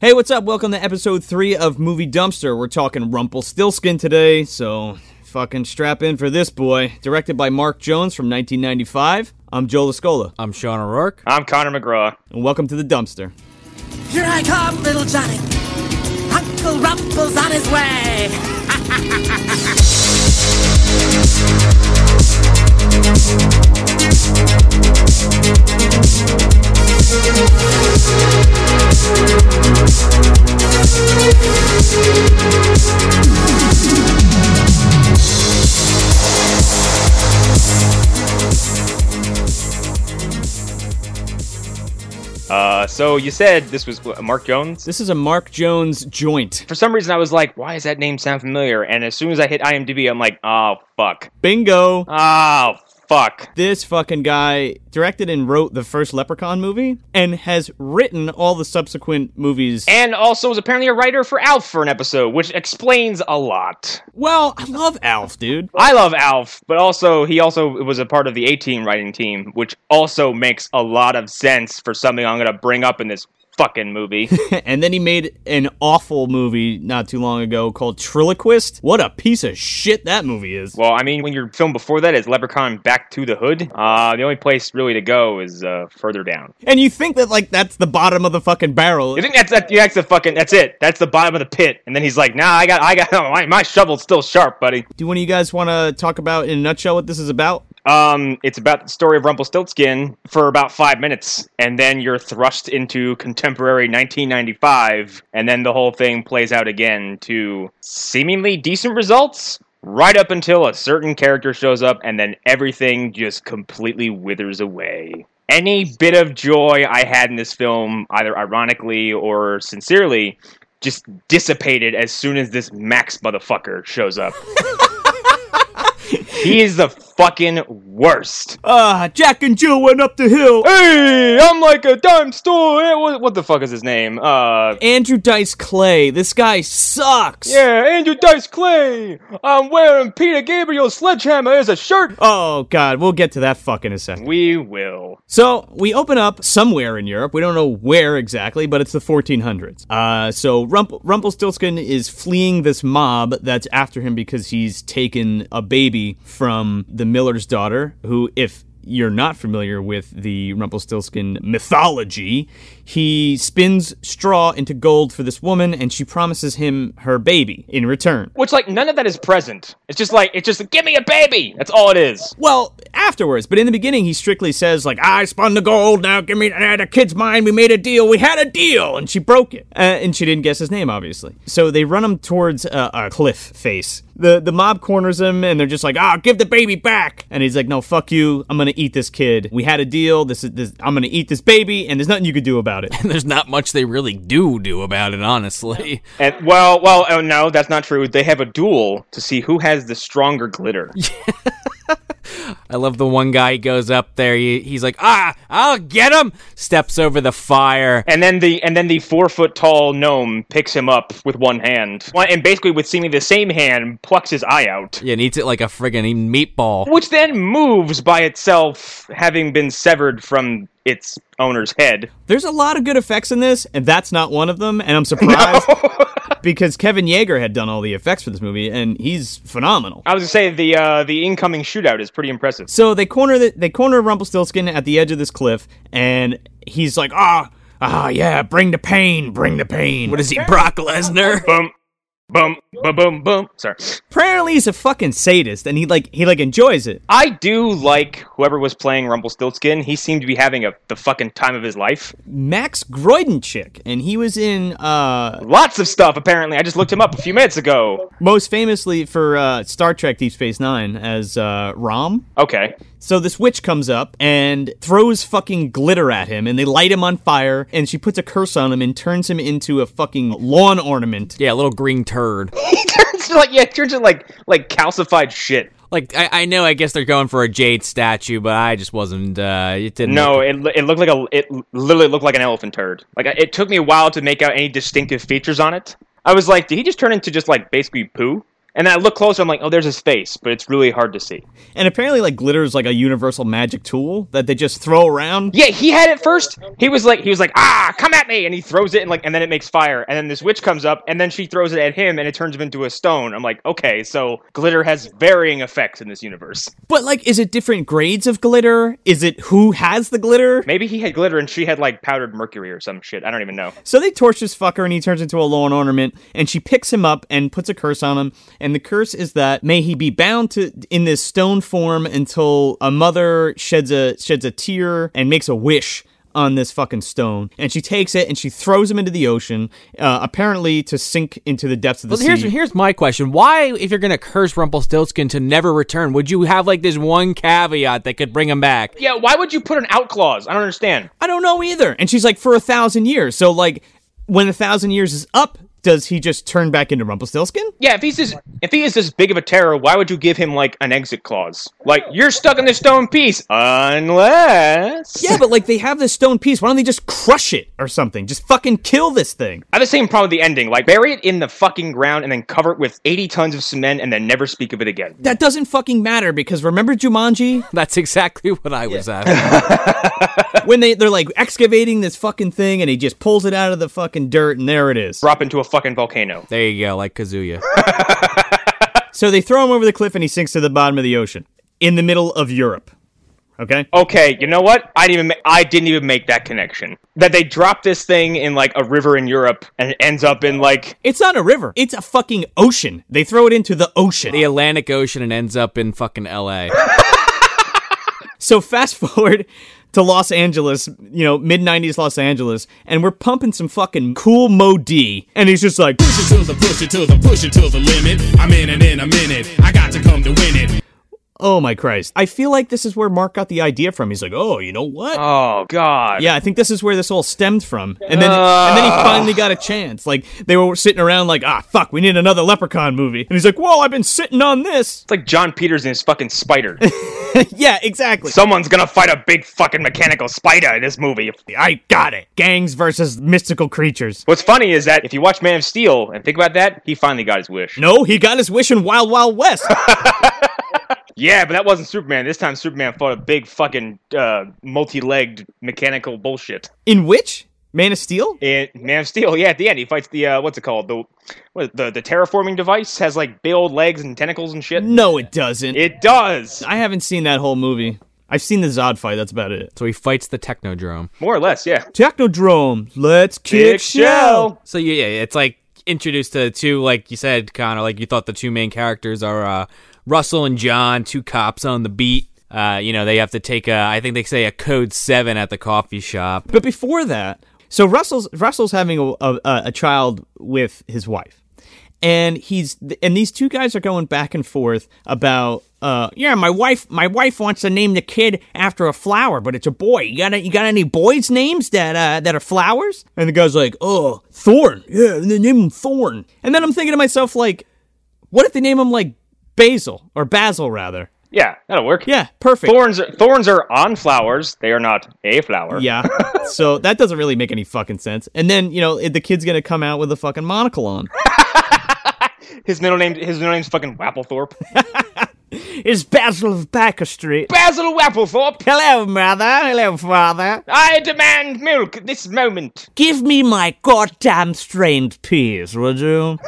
Hey, what's up? Welcome to episode 3 of Movie Dumpster. We're talking Rumpelstiltskin today, so fucking strap in for this boy. Directed by Mark Jones from 1995. I'm Joe Lascola, I'm Sean O'Rourke. I'm Connor McGraw. and welcome to the dumpster. Here I come, little Johnny. Uncle Rumpel's on his way. Uh, so you said this was Mark Jones. This is a Mark Jones joint. For some reason, I was like, "Why does that name sound familiar?" And as soon as I hit IMDb, I'm like, "Oh fuck! Bingo! Oh fuck!" This fucking guy directed and wrote the first Leprechaun movie and has written all the subsequent movies. And also was apparently a writer for Alf for an episode, which explains a lot. Well, I love Alf, dude. I love Alf, but also he also was a part of the A Team writing team, which also makes a lot of sense for something I'm gonna bring up in this fucking movie. and then he made an awful movie not too long ago called Triloquist. What a piece of shit that movie is. well, I mean, when your film before that is Leprechaun Back to the Hood, uh, the only place really to go is uh, further down. And you think that like that's the bottom of the fucking barrel. You think that's that? That's the fucking. That's it. That's the bottom of the pit. And then he's like, "Nah, I got, I got, my, my shovel's still sharp, buddy." Do one of you guys want to talk about in a nutshell what this is about? Um, it's about the story of Rumpelstiltskin for about five minutes, and then you're thrust into contemporary 1995, and then the whole thing plays out again to seemingly decent results. Right up until a certain character shows up, and then everything just completely withers away. Any bit of joy I had in this film, either ironically or sincerely, just dissipated as soon as this Max motherfucker shows up. he is the fucking worst. Ah, Jack and Jill went up the hill. Hey, I'm like a dime store. Eh, What, what the fuck is his name? Uh, Andrew Dice Clay. This guy sucks. yeah, Andrew Dice Clay. I'm wearing Peter Gabriel's sledgehammer as a shirt. Oh god, we'll get to that fuck in a second. We will. So we open up somewhere in Europe. We don't know where exactly, but it's the 1400s. Uh, so Rump- Rumpelstiltskin is fleeing this mob that's after him because he's taken a baby from the miller's daughter, who, if you're not familiar with the Rumpelstiltskin mythology, he spins straw into gold for this woman, and she promises him her baby in return. Which, like, none of that is present. It's just like, it's just, give me a baby. That's all it is. Well, afterwards, but in the beginning, he strictly says like, "I spun the gold. Now give me uh, the kid's mine. We made a deal. We had a deal," and she broke it, uh, and she didn't guess his name, obviously. So they run him towards uh, a cliff face. The the mob corners him, and they're just like, "Ah, give the baby back!" And he's like, "No, fuck you. I'm gonna eat this kid. We had a deal. This is this. I'm gonna eat this baby, and there's nothing you could do about it." And there's not much they really do do about it, honestly. And, well, well, oh, no, that's not true. They have a duel to see who has the stronger glitter. I love the one guy he goes up there. He, he's like, ah, I'll get him. Steps over the fire. And then the and then the four foot tall gnome picks him up with one hand, and basically with seemingly the same hand plucks his eye out, Yeah, and eats it like a friggin' meatball. which then moves by itself, having been severed from its owner's head. There's a lot of good effects in this, and that's not one of them. And I'm surprised because Kevin Yagher had done all the effects for this movie, and he's phenomenal. I was gonna say the uh, the incoming shootout is pretty impressive. So they corner the, they corner Rumpelstiltskin at the edge of this cliff, and he's like, "Ah, ah, yeah, bring the pain, bring the pain." What is he, Brock Lesnar? Boom, boom, boom, boom, boom. Sorry. Apparently, he's a fucking sadist, and he like he like enjoys it. I do like whoever was playing Rumpelstiltskin. He seemed to be having a the fucking time of his life. Max Grodénchik, and he was in uh Lots of stuff apparently. I just looked him up a few minutes ago. most famously for uh, Star Trek Deep Space Nine as uh, Rom. Okay. So this witch comes up and throws fucking glitter at him, and they light him on fire, and she puts a curse on him and turns him into a fucking lawn ornament. Yeah, a little green turd. He turns like yeah, turns into like like calcified shit. Like I, I know, I guess they're going for a jade statue, but I just wasn't. uh It didn't. No, it, it looked like a it literally looked like an elephant turd. Like it took me a while to make out any distinctive features on it. I was like, did he just turn into just like basically poo? And then I look closer, I'm like, oh, there's his face, but it's really hard to see. And apparently, like glitter is like a universal magic tool that they just throw around. Yeah, he had it first. He was like, he was like, ah, come at me, and he throws it, and like, and then it makes fire, and then this witch comes up, and then she throws it at him, and it turns him into a stone. I'm like, okay, so glitter has varying effects in this universe. But like, is it different grades of glitter? Is it who has the glitter? Maybe he had glitter and she had like powdered mercury or some shit. I don't even know. So they torch this fucker and he turns into a lawn ornament and she picks him up and puts a curse on him. And the curse is that may he be bound to in this stone form until a mother sheds a sheds a tear and makes a wish on this fucking stone. And she takes it and she throws him into the ocean, uh, apparently to sink into the depths of the Well, here's sea. here's my question: Why, if you're gonna curse Rumpelstiltskin to never return, would you have like this one caveat that could bring him back? Yeah, why would you put an out clause? I don't understand. I don't know either. And she's like, for a thousand years. So like, when a thousand years is up, does he just turn back into Rumpelstiltskin? Yeah, if he's this, if he is this big of a terror, why would you give him like an exit clause? Like you're stuck in this stone piece, unless. Yeah, but like they have this stone piece. Why don't they just crush it or something? Just fucking kill this thing. I have the same problem with the ending. Like bury it in the fucking ground and then cover it with 80 tons of cement and then never speak of it again. That doesn't fucking matter because remember Jumanji That's exactly what I was at. when they they're like excavating this fucking thing and he just pulls it out of the fucking dirt and there it is. Drop into a fucking volcano. there you go, like Kazuya. So they throw him over the cliff and he sinks to the bottom of the ocean in the middle of Europe. Okay? Okay, you know what? I didn't even ma- I didn't even make that connection. That they drop this thing in like a river in Europe and it ends up in like It's not a river. It's a fucking ocean. They throw it into the ocean. the Atlantic Ocean and ends up in fucking L.A. So fast forward to Los Angeles, you know, mid 90s Los Angeles, and we're pumping some fucking cool Mo D. And he's just like, Push it to the push it to the push it to the limit. I'm in in a minute. I got to come to win it. Oh my Christ. I feel like this is where Mark got the idea from. He's like, oh, you know what? oh god. yeah, I think this is where this all stemmed from. And then and then he finally got a chance. Like they were sitting around like, ah, fuck, we need another Leprechaun movie. And he's like, whoa, I've been sitting on this. It's like Jon Peters and his fucking spider. yeah, exactly. Someone's gonna fight a big fucking mechanical spider in this movie. I got it. Gangs versus mystical creatures. What's funny is that if you watch Man of Steel and think about that, he finally got his wish. No, he got his wish in Wild Wild West. Yeah, but that wasn't Superman. This time Superman fought a big fucking uh, multi-legged mechanical bullshit. in which? Man of Steel? In Man of Steel, yeah, at the end he fights the uh, what's it called? The what, the the terraforming device has like big old legs and tentacles and shit. No, it doesn't. It does. I haven't seen that whole movie. I've seen the Zod fight. That's about it. so he fights the Technodrome. More or less, yeah. Technodrome, let's kick Big shell. So yeah, yeah, it's like introduced to two, like you said, Connor. Like you thought the two main characters are uh, Russell and John, two cops on the beat. Uh, you know, they have to take a, I think they say a code seven at the coffee shop. But before that, so Russell's Russell's having a, a, a child with his wife, and he's and these two guys are going back and forth about. Uh, yeah, my wife, my wife wants to name the kid after a flower, but it's a boy. You got, you got any boys' names that, uh, that are flowers? And the guy's like, oh, Thorn. Yeah, and they name him Thorn. And then I'm thinking to myself, like, what if they name him like Basil or Basil rather? Yeah, that'll work. Yeah, perfect. Thorns thorns are on flowers. They are not a flower. Yeah. so that doesn't really make any fucking sense. And then, you know, the kid's gonna come out with a fucking monocle on. His middle name his middle name's fucking Wapplethorpe. It's Basil of Baker Street. Basil Wapplethorpe. Hello, mother. Hello, father. I demand milk at this moment. Give me my goddamn strained peas, would you?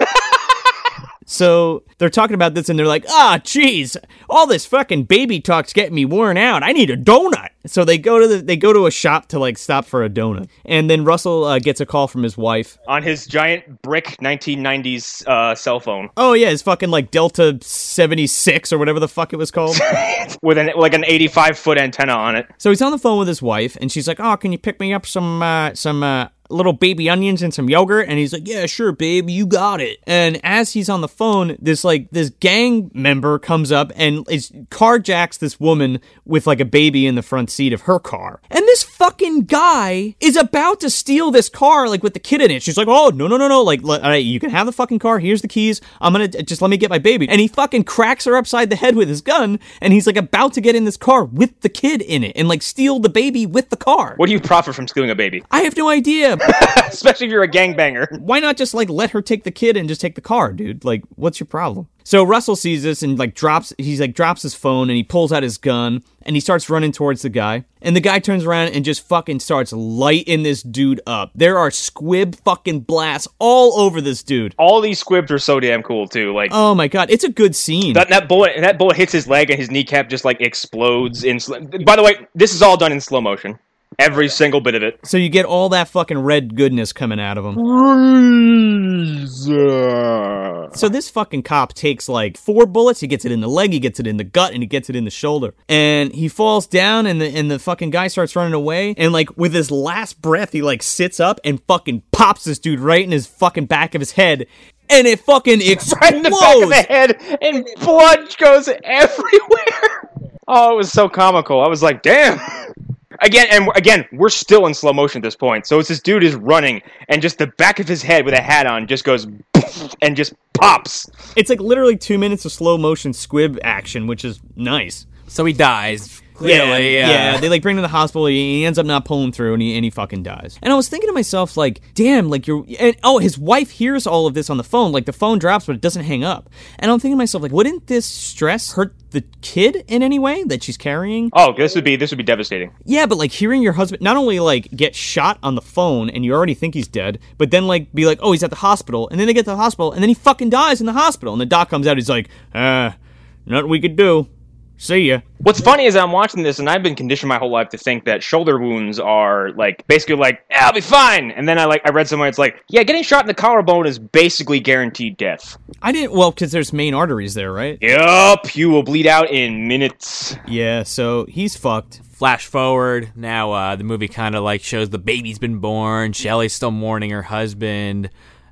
So they're talking about this and they're like, ah, jeez, all this fucking baby talk's getting me worn out. I need a donut. So they go to the they go to a shop to like stop for a donut, and then Russell uh, gets a call from his wife. On his giant brick 1990s uh, cell phone Oh yeah, his fucking like Delta seventy six or whatever the fuck it was called. with an like an 85 foot antenna on it. So he's on the phone with his wife, and she's like, "Oh, can you pick me up some uh, some uh, little baby onions and some yogurt?" And he's like, "Yeah, sure, babe, you got it." And as he's on the phone, this like this gang member comes up and is carjacks this woman with like a baby in the front seat of her car. And this fucking guy is about to steal this car like with the kid in it. She's like, "Oh, no, no, no, no! Like, all right, you can have the fucking car. Here's the keys. I'm gonna just let me get my baby." And he fucking cracks her upside the head with his gun, and he's like about to get in this car with the kid in it and like steal the baby with the car. What do you profit from stealing a baby? I have no idea, especially if you're a gangbanger. Why not just like let her take the kid and just take the car, dude? Like, what's your problem? So Russell sees this and like drops he's like drops his phone and he pulls out his gun and he starts running towards the guy. And the guy turns around and just fucking starts lighting this dude up. There are squib fucking blasts all over this dude. All these squibs are so damn cool too. Like Oh my god, it's a good scene. that that bullet that bullet hits his leg and his kneecap just like explodes in. Sl- By the way, this is all done in slow motion. Every single bit of it. so you get all that fucking red goodness coming out of him. So this fucking cop takes like four bullets. He gets it in the leg, he gets it in the gut, and he gets it in the shoulder. And he falls down, and the and the fucking guy starts running away. And like with his last breath, he like sits up and fucking pops this dude right in his fucking back of his head, and it fucking explodes. Right in the back of the head, and blood goes everywhere. Oh, it was so comical. I was like, damn. Again, and again, we're still in slow motion at this point. So it's this dude is running, and just the back of his head with a hat on just goes and just pops. It's like literally two minutes of slow motion squib action, which is nice. So he dies. Clearly, yeah, yeah. yeah. They like bring him to the hospital. He ends up not pulling through, and he and he fucking dies. And I was thinking to myself, like, damn, like you're. And oh, his wife hears all of this on the phone. Like the phone drops, but it doesn't hang up. And I'm thinking to myself, like, wouldn't this stress hurt the kid in any way that she's carrying? Oh, this would be this would be devastating. Yeah, but like hearing your husband not only like get shot on the phone and you already think he's dead, but then like be like, oh, he's at the hospital, and then they get to the hospital, and then he fucking dies in the hospital, and the doc comes out, he's like, uh, nothing we could do. See ya. What's funny is I'm watching this, and I've been conditioned my whole life to think that shoulder wounds are like basically like "Yeah, I'll be fine, and then I like I read somewhere it's like yeah, getting shot in the collarbone is basically guaranteed death. I didn't well because there's main arteries there, right? Yup, you will bleed out in minutes. Yeah, so he's fucked. Flash forward. Now uh, the movie kind of like shows the baby's been born. Shelley's still mourning her husband.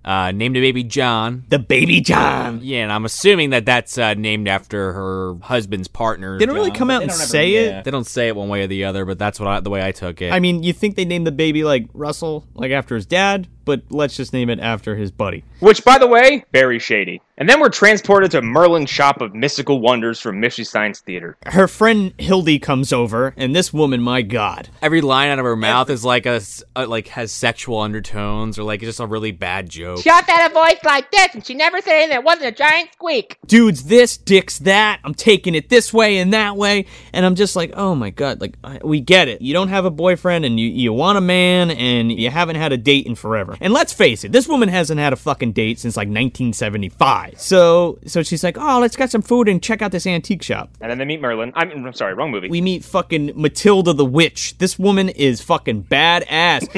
Uh, named the baby John. The baby John. Yeah, and I'm assuming that that's uh, named after her husband's partner. They don't really come out and don't ever- say yeah. it. They don't say it one way or the other, but that's what I, the way I took it. I mean, you think they named the baby like Russell, like after his dad, but let's just name it after his buddy. Which, by the way, very shady. And then we're transported to Merlin's shop of mystical wonders from Mystery Science Theater. Her friend Hildy comes over, and this woman, my god. Every line out of her mouth is like a, s- uh, like has sexual undertones or like just a really bad joke. She often had a voice like this, and she never said anything that wasn't a giant squeak. dude's this, dick's that. I'm taking it this way and that way, and I'm just like, oh my god, like I, we get it. You don't have a boyfriend, and you you want a man, and you haven't had a date in forever. And let's face it, this woman hasn't had a fucking date since like 1975. So so she's like, oh, let's get some food and check out this antique shop. And then they meet Merlin. I'm, I'm sorry, wrong movie. We meet fucking Matilda the witch. This woman is fucking badass.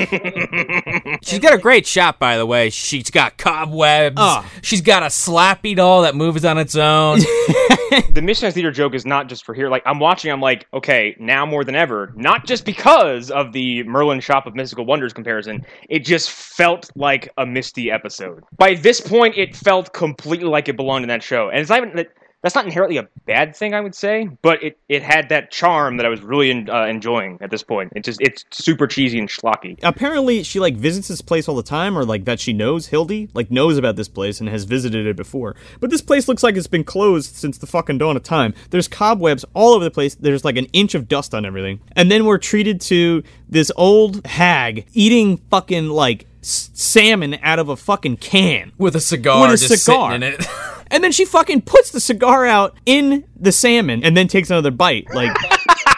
She's got a great shop, by the way. She's got cobwebs. Oh. She's got a slappy doll that moves on its own. the Science Theater joke is not just for here. Like, I'm watching, I'm like, okay, now more than ever, not just because of the Merlin Shop of Mystical Wonders comparison, it just felt like a Misty episode. By this point, it felt completely like it belonged in that show. And it's not even that. That's not inherently a bad thing, I would say, but it, it had that charm that I was really en- uh, enjoying at this point. It just it's super cheesy and schlocky. apparently she like visits this place all the time or like that she knows hildy like knows about this place and has visited it before but this place looks like it's been closed since the fucking dawn of time there's cobwebs all over the place there's like an inch of dust on everything and then we're treated to this old hag eating fucking like s- salmon out of a fucking can with a cigar With a just cigar. sitting in it. and then she fucking puts the cigar out in the salmon and then takes another bite like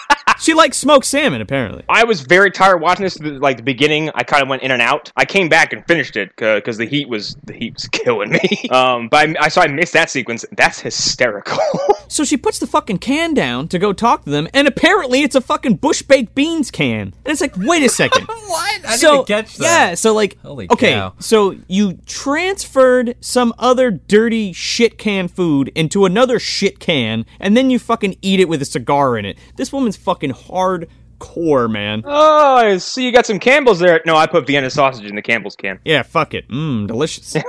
she likes smoked salmon apparently I was very tired watching this. Like the beginning, I kind of went in and out. I came back and finished it because the heat was the heat was killing me. Um, but I, I saw I missed that sequence. That's hysterical. So she puts the fucking can down to go talk to them, and apparently it's a fucking bush baked beans can. And it's like, wait a second. what? I so yeah, so like, Holy okay, cow. so you transferred some other dirty shit can food into another shit can, and then you fucking eat it with a cigar in it. This woman's fucking hardcore, man. oh, I see you got some Campbell's there. No, I put Vienna sausage in the Campbell's can. Yeah, fuck it. Mmm, delicious.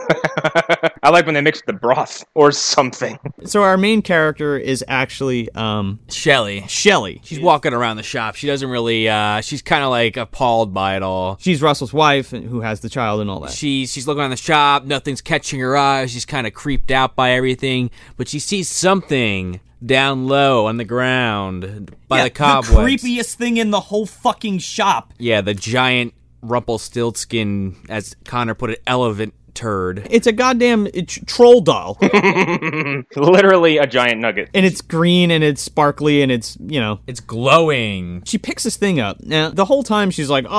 I like when they mix the broth or something. so our main character is actually um Shelly. Shelly. She's walking around the shop. She doesn't really. uh She's kind of like appalled by it all. She's Russell's wife, who has the child and all that. She's she's looking around the shop. Nothing's catching her eye. She's kind of creeped out by everything, but she sees something down low on the ground by Yeah, the cobwebs. creepiest thing in the whole fucking shop. Yeah, the giant Rumpelstiltskin, as Connor put it, elephant turd. It's a goddamn troll doll. Literally a giant nugget. and it's green and it's sparkly and it's, you know. It's glowing. She picks this thing up. Now, the whole time she's like, oh,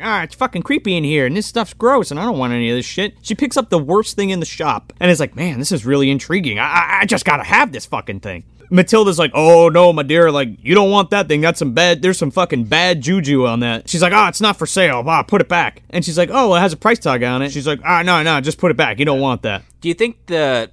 ah, it's fucking creepy in here and this stuff's gross and I don't want any of this shit. She picks up the worst thing in the shop and is like, man, this is really intriguing. I, I, I just gotta have this fucking thing. Matilda's like, oh no, my dear, like, you don't want that thing. That's some bad, there's some fucking bad juju on that. She's like, oh, it's not for sale. Ah, put it back. And she's like, oh, it has a price tag on it. She's like, ah, no, no, just put it back. You don't want that. Do you think the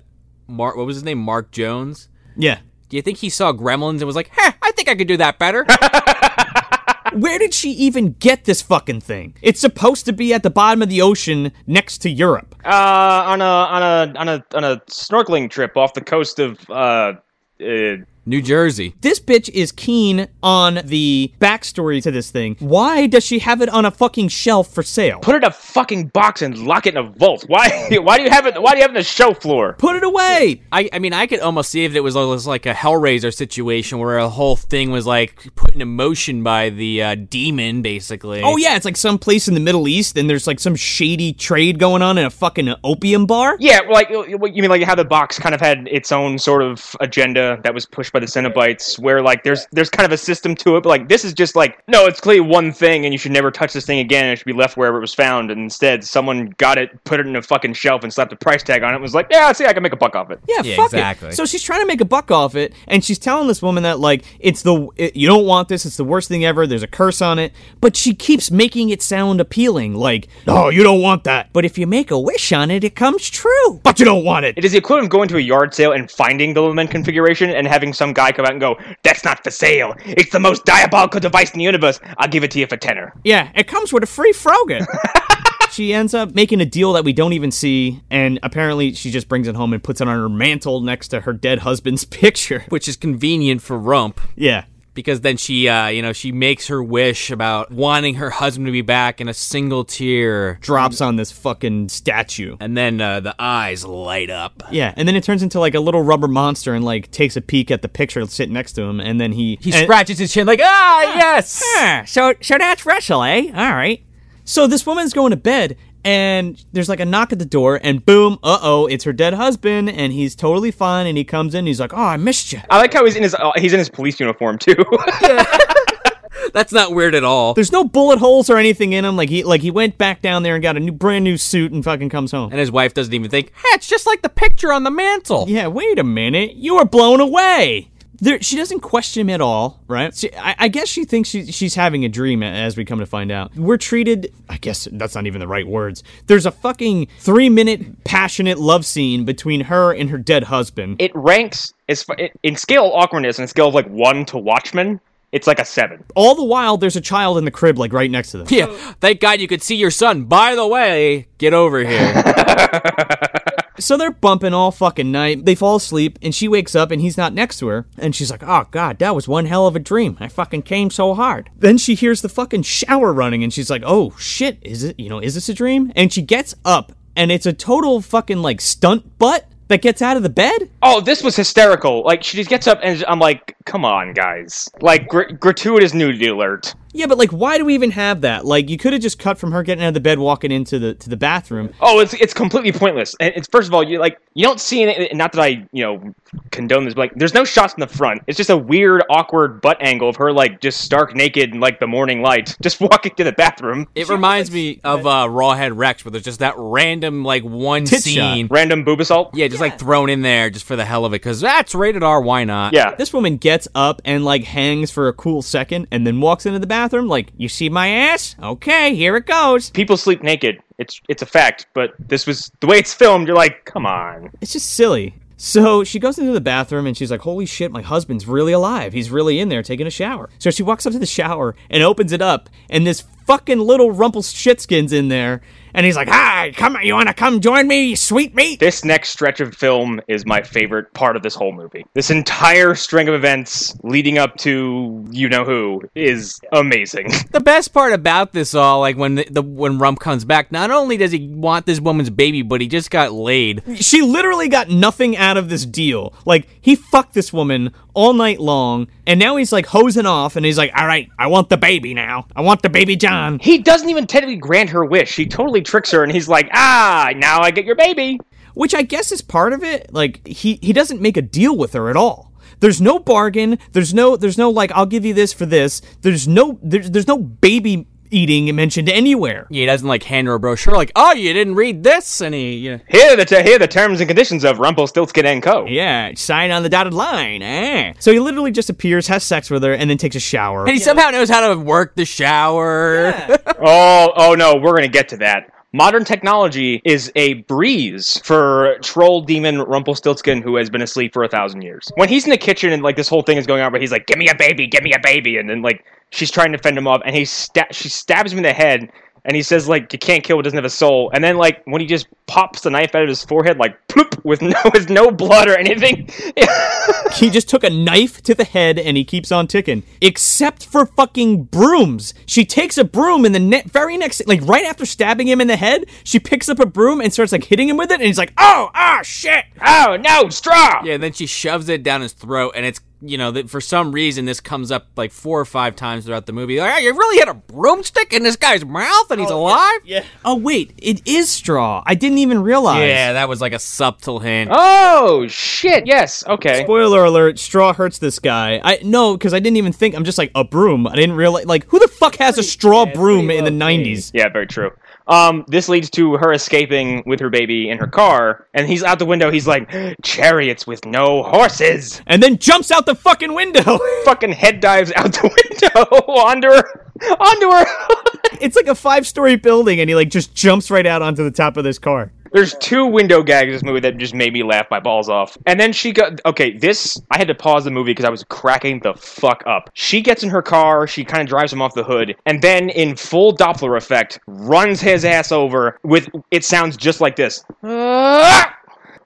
Mark? What was his name? Mark Jones. Yeah. Do you think he saw Gremlins and was like, "Heh, I think I could do that better"? Where did she even get this fucking thing? It's supposed to be at the bottom of the ocean next to Europe. Uh, on a on a on a on a snorkeling trip off the coast of uh, uh New Jersey. This bitch is keen on the backstory to this thing. Why does she have it on a fucking shelf for sale? put it in a fucking box and lock it in a vault. Why why do you have it why do you have it on the show floor? Put it away. I, I mean, I could almost see if it was almost like a Hellraiser situation where a whole thing was like put in motion by the uh, demon, basically. Oh yeah, it's like some place in the Middle East and there's like some shady trade going on in a fucking opium bar. Yeah, like you mean like how the box kind of had its own sort of agenda that was pushed by the Cenobites, where like there's there's kind of a system to it, but like this is just like no, it's clearly one thing, and you should never touch this thing again. And it should be left wherever it was found. And instead, someone got it, put it in a fucking shelf, and slapped a price tag on it. and Was like, yeah, see, I can make a buck off it. Yeah, Yeah, fuck exactly. it. So she's trying to make a buck off it, and she's telling this woman that like it's the it, you don't want this. It's the worst thing ever. There's a curse on it, but she keeps making it sound appealing. Like, no, you don't want that. But if you make a wish on it, it comes true. But you don't want it. It is the equivalent of going to a yard sale and finding the lament configuration and having some guy come out and go, "That's not for sale. It's the most diabolical device in the universe. I'll give it to you for tenner." Yeah, it comes with a free Frogan. she ends up making a deal that we don't even see, and apparently she just brings it home and puts it on her mantle next to her dead husband's picture. which is convenient for Rump Yeah. Because then she, uh, you know, she makes her wish about wanting her husband to be back and a single tear, Drops on this fucking statue. and then uh, the eyes light up. Yeah, and then it turns into like a little rubber monster and like takes a peek at the picture sitting next to him, and then he He and- scratches his chin like, ah, yes. Ah, so so that's eh? All right. So this woman's going to bed, and there's like a knock at the door, and boom, uh oh, it's her dead husband, and he's totally fine, and he comes in, and he's like, oh, I missed you. I like how he's in his uh, he's in his police uniform too. That's not weird at all. There's no bullet holes or anything in him. Like he like he went back down there and got a new brand new suit and fucking comes home. And his wife doesn't even think, hey, it's just like the picture on the mantle. Yeah, wait a minute. You were blown away. There, she doesn't question him at all, right? She, I, I guess she thinks she, she's having a dream, as we come to find out. We're treated, I guess that's not even the right words. There's a fucking three minute passionate love scene between her and her dead husband. it ranks as in scale of awkwardness and scale of like one to Watchmen. It's like a seven. all the while, there's a child in the crib, like right next to them. Yeah, thank God you could see your son. By the way, get over here. So they're bumping all fucking night. They fall asleep, and she wakes up, and he's not next to her. And she's like, oh, God, that was one hell of a dream. I fucking came so hard. Then she hears the fucking shower running, and she's like, oh, shit, is it, you know, is this a dream? And she gets up, and it's a total fucking, like, stunt butt that gets out of the bed? Oh, this was hysterical. Like she just gets up and I'm like, "Come on, guys!" Like gr- gratuitous nudity alert. Yeah, but, like, why do we even have that? Like, you could have just cut from her getting out of the bed, walking into the to the bathroom. Oh, it's it's completely pointless. And it's first of all, you like you don't see any. Not that I you know condone this, but like there's no shots in the front. It's just a weird, awkward butt angle of her like just stark naked in like the morning light, just walking to the bathroom. It reminds me of uh, Rawhead Rex, where there's just that random like one Tit scene. Random boob assault. Yeah, just like thrown in there just for the hell of it, because that's rated R. Why not? Yeah. This woman gets up and like hangs for a cool second and then walks into the bathroom like, "You see my ass? Okay, here it goes." People sleep naked. It's it's a fact, but this was the way it's filmed. You're like, come on. It's just silly. So she goes into the bathroom and she's like, "Holy shit, my husband's really alive. He's really in there taking a shower." So she walks up to the shower and opens it up, and this fucking little Rumpelstiltskin's in there, and he's like, "Hi, come, you want to come join me, sweet meat?" This next stretch of film is my favorite part of this whole movie. This entire string of events leading up to you know who is amazing. The best part about this all, like when the, the when Rump comes back, not only does he want this woman's baby, but he just got laid. She literally got nothing out of this deal. Like he fucked this woman all night long, and now he's like hosing off, and he's like, "All right, I want the baby now. I want the baby John." he doesn't even technically grant her wish. He totally tricks her, and he's like, "Ah, now I get your baby." which I guess is part of it. Like he he doesn't make a deal with her at all. There's no bargain. There's no there's no like I'll give you this for this. There's no there's there's no baby eating mentioned anywhere. He doesn't like hand her a brochure, like, "Oh, you didn't read this," and he, you know, Here are the t- here the terms and conditions of Rumpelstiltskin and Co. Yeah, sign on the dotted line. Eh. So he literally just appears, has sex with her, and then takes a shower. and he somehow knows how to work the shower. Oh, oh no, we're gonna get to that. Modern technology is a breeze for troll demon Rumpelstiltskin who has been asleep for a thousand years. When he's in the kitchen and like this whole thing is going on, where he's like, "Give me a baby, give me a baby," and then like she's trying to fend him off, and he sta- she stabs him in the head, and he says like, "You can't kill what doesn't have a soul." And then like when he just pops the knife out of his forehead, like ploop, with no with no blood or anything. he just took a knife to the head and he keeps on ticking. Except for fucking brooms. She takes a broom and the ne- very next, like right after stabbing him in the head, she picks up a broom and starts like hitting him with it, and he's like, "Oh, ah, shit!" oh no, straw! Yeah, and then she shoves it down his throat, and it's you know that for some reason this comes up like four or five times throughout the movie. Like, "Oh, you really had a broomstick in this guy's mouth, and he's alive. Yeah. Oh wait, it is straw. I didn't even realize. Yeah, that was like a subtle hint. Oh shit! Yes. Okay. Spoiler alert: Straw hurts this guy. I no, because I didn't even think. I'm just like a broom. I didn't realize. Like, who the fuck has a straw broom in the '90s? Yeah, very true. Um, this leads to her escaping with her baby in her car, and he's out the window. He's like, "Chariots with no horses." And then jumps out the fucking window. Fucking head dives out the window onto her, onto her. it's like a five-story building, and he like just jumps right out onto the top of this car. There's two window gags in this movie that just made me laugh my balls off. And then she got okay. This I had to pause the movie because I was cracking the fuck up. She gets in her car, she kind of drives him off the hood, and then in full Doppler effect, runs his ass over with. It sounds just like this.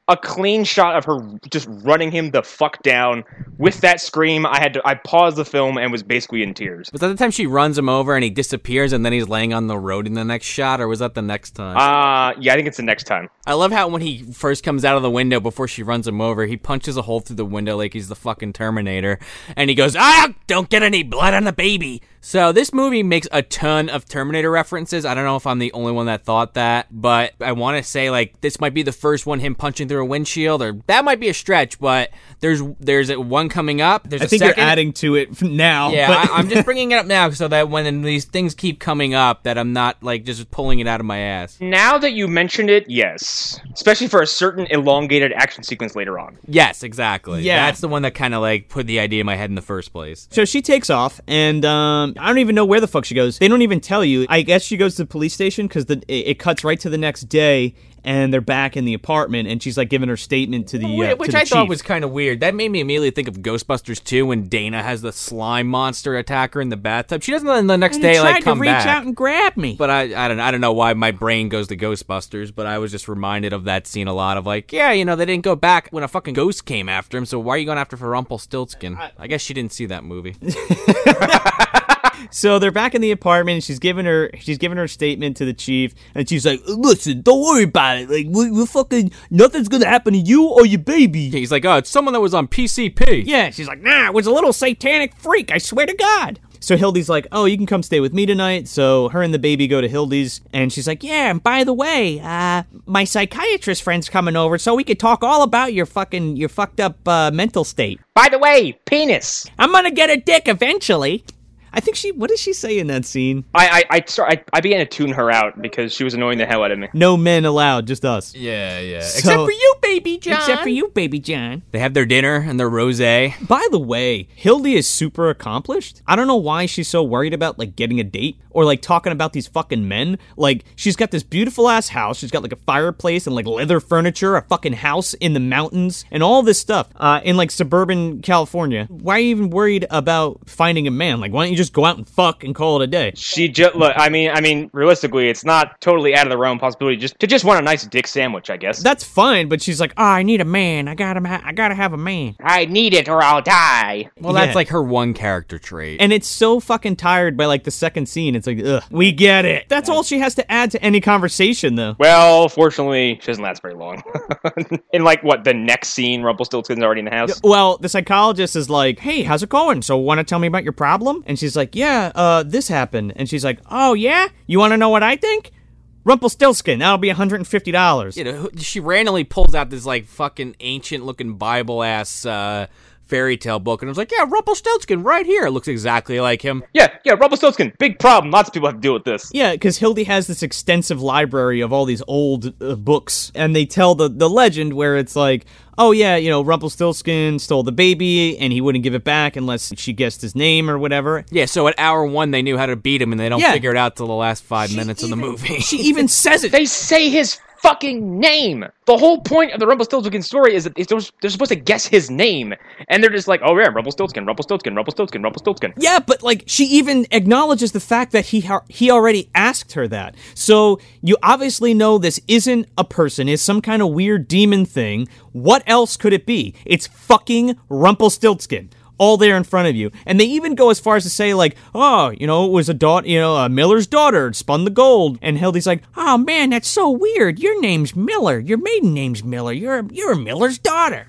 A clean shot of her just running him the fuck down. With that scream, I had to. I paused the film and was basically in tears. Was that the time she runs him over and he disappears, and then he's laying on the road in the next shot, or was that the next time? Uh, yeah, I think it's the next time. I love how when he first comes out of the window before she runs him over, he punches a hole through the window like he's the fucking Terminator, and he goes, "Ah, don't get any blood on the baby." So this movie makes a ton of Terminator references. I don't know if I'm the only one that thought that, but I want to say like this might be the first one him punching through a windshield, or that might be a stretch, but there's there's one coming up. There's I a think second. you're adding to it now. Yeah, but- I, I'm just bringing it up now so that when these things keep coming up, that I'm not like just pulling it out of my ass. Now that you mentioned it, yes, especially for a certain elongated action sequence later on. Yes, exactly. Yeah. that's the one that kind of like put the idea in my head in the first place. So she takes off, and um, I don't even know where the fuck she goes. They don't even tell you. I guess she goes to the police station because it, it cuts right to the next day, and they're back in the apartment, and she's like giving her statement to the uh, Which to the I thought chief. was kind of weird. That made me immediately think of Ghostbusters 2 when Dana has the slime monster attack her in the bathtub. She doesn't then the next And day like come to reach back. out and grab me. but I, I don't I don't know why my brain goes to Ghostbusters, but I was just reminded of that scene a lot of like, yeah, you know, they didn't go back when a fucking ghost came after him, so why are you going after for Rumpelstiltskin? I guess she didn't see that movie. So they're back in the apartment. And she's giving her she's giving her statement to the chief, and she's like, "Listen, don't worry about it. Like, we, we fucking nothing's gonna happen to you or your baby." He's like, oh, it's someone that was on PCP. Yeah, she's like, "Nah, it was a little satanic freak. I swear to God." So Hildy's like, "Oh, you can come stay with me tonight." So her and the baby go to Hildy's, and she's like, "Yeah, and by the way, uh, my psychiatrist friend's coming over, so we could talk all about your fucking your fucked up uh, mental state. By the way, penis. I'm gonna get a dick eventually." I think she. What does she say in that scene? I I I, start, I I began to tune her out because she was annoying the hell out of me. No men allowed, just us. Yeah, yeah. So- Except for you, baby John. Except for you, baby John. They have their dinner and their rosé. By the way, Hildy is super accomplished. I don't know why she's so worried about like getting a date or like talking about these fucking men. Like she's got this beautiful ass house. She's got like a fireplace and like leather furniture, a fucking house in the mountains, and all this stuff uh, in like suburban California. Why are you even worried about finding a man? Like, why don't you just just go out and fuck and call it a day. She just look. I mean, I mean, realistically, it's not totally out of the realm possibility just to just want a nice dick sandwich, I guess. That's fine, but she's like, oh, I need a man. I gotta, ha- I gotta have a man. I need it or I'll die. Well, Yeah. that's like her one character trait. And it's so fucking tired by like the second scene. It's like, ugh, we get it. That's all she has to add to any conversation, though. well, fortunately, she doesn't last very long. in like what the next scene, Rumpelstiltskin's already in the house. Well, the psychologist is like, "Hey, how's it going? So, want to tell me about your problem?" And she's like, "Yeah, uh, this happened." And she's like, "Oh yeah, you want to know what I think?" Rumpelstiltskin. That'll be one hundred and fifty dollars. you know, she randomly pulls out this like fucking ancient looking Bible ass uh, fairy tale book, and I was like, "Yeah, Rumpelstiltskin, right here. It looks exactly like him." Yeah, yeah, Rumpelstiltskin, big problem. Lots of people have to deal with this. Yeah, because Hildy has this extensive library of all these old uh, books, and they tell the the legend where it's like, "Oh yeah, you know, Rumpelstiltskin stole the baby, and he wouldn't give it back unless she guessed his name or whatever." Yeah, so at hour one they knew how to beat him, and they don't Yeah. figure it out till the last five minutes of the movie. She even says it. They say his fucking name. The whole point of the Rumpelstiltskin story is that they're supposed to guess his name, and they're just like, "Oh yeah, Rumpelstiltskin, Rumpelstiltskin, Rumpelstiltskin, Rumpelstiltskin." Yeah, but like she even acknowledges the fact that he ha- he already asked her that. So you obviously know this isn't a person; it's some kind of weird demon thing. What else could it be? It's fucking Rumpelstiltskin. All there in front of you, and they even go as far as to say, like, "Oh, you know, it was a daughter, you know, a Miller's daughter spun the gold." And Hildy's like, "Oh man, that's so weird. Your name's Miller. Your maiden name's Miller. You're you're Miller's daughter."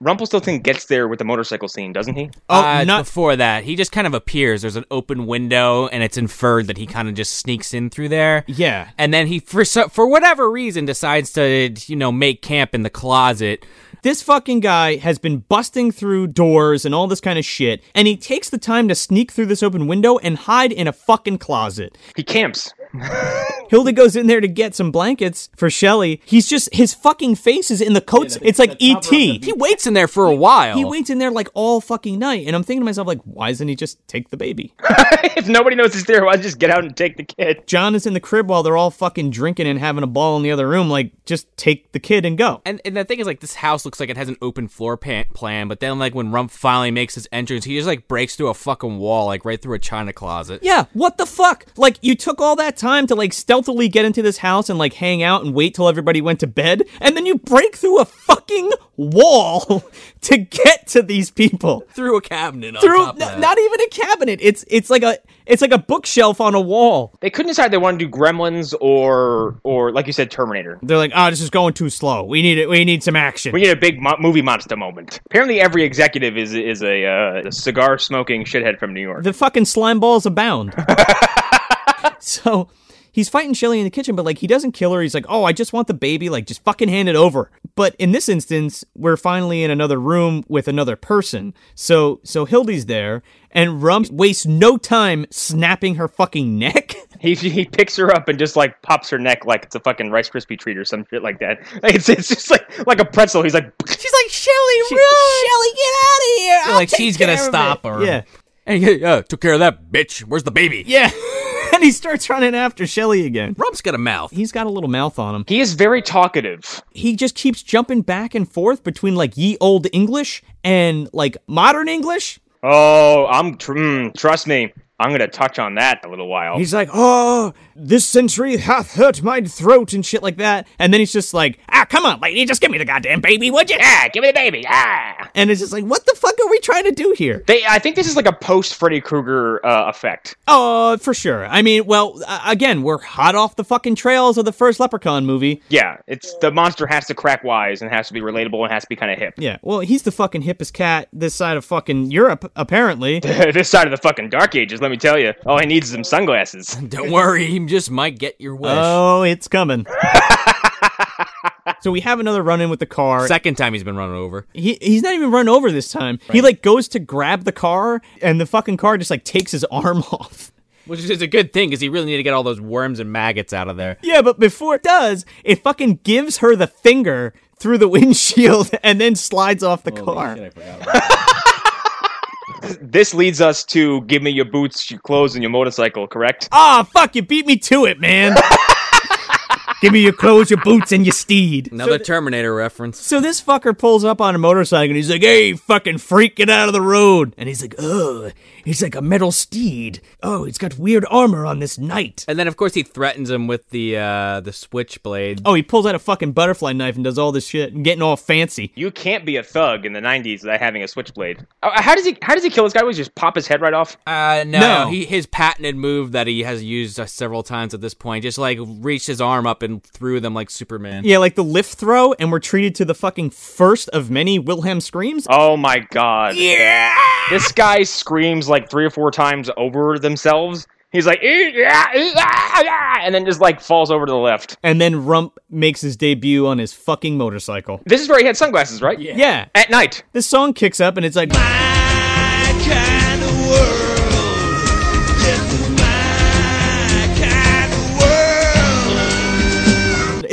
Rumpelstiltskin gets there with the motorcycle scene, doesn't he? Oh, Uh, not before that. He just kind of appears. There's an open window, and it's inferred that he kind of just sneaks in through there. yeah. And then he, for so, for whatever reason, decides to you know make camp in the closet. This fucking guy has been busting through doors and all this kind of shit, and he takes the time to sneak through this open window and hide in a fucking closet. He camps. Hilda goes in there to get some blankets for Shelly. He's just his fucking face is in the coats. it's like ET. He waits in there for a while. He waits in there like all fucking night, and I'm thinking to myself like, why doesn't he just take the baby? if nobody knows he's there, why just get out and take the kid? John is in the crib while they're all fucking drinking and having a ball in the other room. Like, just take the kid and go. And, and the thing is, like, this house looks like it has an open floor pan- plan, but then, like, when Rump finally makes his entrance, he just, like, breaks through a fucking wall, like, right through a china closet. Yeah, what the fuck? Like, you took all that time to, like, stealthily get into this house and, like, hang out and wait till everybody went to bed, and then you break through a fucking wall to get to these people. Through a cabinet on Through top of n- not even a cabinet. It's it's like a it's like a bookshelf on a wall. They couldn't decide they want to do Gremlins or or like you said, Terminator. They're like, "Oh, this is going too slow. We need it. We need some action." We need a big mo- movie monster moment. Apparently, every executive is is a, uh, a cigar smoking shithead from New York. the fucking slime balls abound. so he's fighting Shelly in the kitchen, but like he doesn't kill her. He's like, oh, I just want the baby. Like, just fucking hand it over. But in this instance, we're finally in another room with another person. So so Hildy's there, and Rump wastes no time snapping her fucking neck. He he picks her up and just like pops her neck like it's a fucking Rice Krispie treat or some shit like that. Like, it's it's just like like a pretzel. He's like, She's like, Shelly, She- Shelly, get out of here! I'll like, take she's gonna of stop it." her. Yeah. Hey, hey, uh, took care of that bitch. Where's the baby? Yeah. And he starts running after Shelly again. Rump's got a mouth. He's got a little mouth on him. he is very talkative. he just keeps jumping back and forth between like ye old English and like modern English. Oh, I'm tr- mm, trust me. I'm gonna touch on that in a little while. He's like, "Oh, this century hath hurt my throat" and shit like that. And then he's just like, "Ah, come on, lady, just give me the goddamn baby, would you?" Ah, give me the baby. Ah. And it's just like, "What the fuck are we trying to do here?" they, I think this is like a post Freddy Krueger uh, effect. Oh, for sure. I mean, well, uh, again, we're hot off the fucking trails of the first Leprechaun movie. Yeah, it's the monster has to crack wise and has to be relatable and has to be kind of hip. Yeah, well, he's the fucking hippest cat this side of fucking Europe, apparently. this side of the fucking dark ages, let me tell you. All he needs is some sunglasses. Don't worry, he just might get your wish. Oh, it's coming. so we have another run in with the car. Second time he's been running over. he he's not even run over this time. He like goes to grab the car, and the fucking car just like takes his arm off. Which is a good thing because he really need to get all those worms and maggots out of there. Yeah, but before it does, it fucking gives her the finger through the windshield and then slides off the car. This leads us to give me your boots, your clothes, and your motorcycle, correct? Ah, fuck! You beat me to it, man. Give me your clothes, your boots, and your steed. Another Terminator reference. So this fucker pulls up on a motorcycle and he's like, hey, fucking freak, get out of the road. And he's like, oh, he's like a metal steed. Oh, he's got weird armor on this knight. And then of course he threatens him with the uh the switchblade. Oh, he pulls out a fucking butterfly knife and does all this shit and getting all fancy. You can't be a thug in the '90s without having a switchblade. Uh, How does he? How does he kill this guy? Was just pop his head right off? Uh, no, No. He, his patented move that he has used uh, several times at this point, just like reached his arm up and threw them like Superman. Yeah, like the lift throw, and we're treated to the fucking first of many Wilhelm screams. Oh my god! Yeah. This guy screams like three or four times over themselves. He's like, "Eh, yeah, eh, ah, ah," and then just like falls over to the left. And then Rump makes his debut on his fucking motorcycle. This is where he had sunglasses, right? Yeah. Yeah. At night. This song kicks up and it's like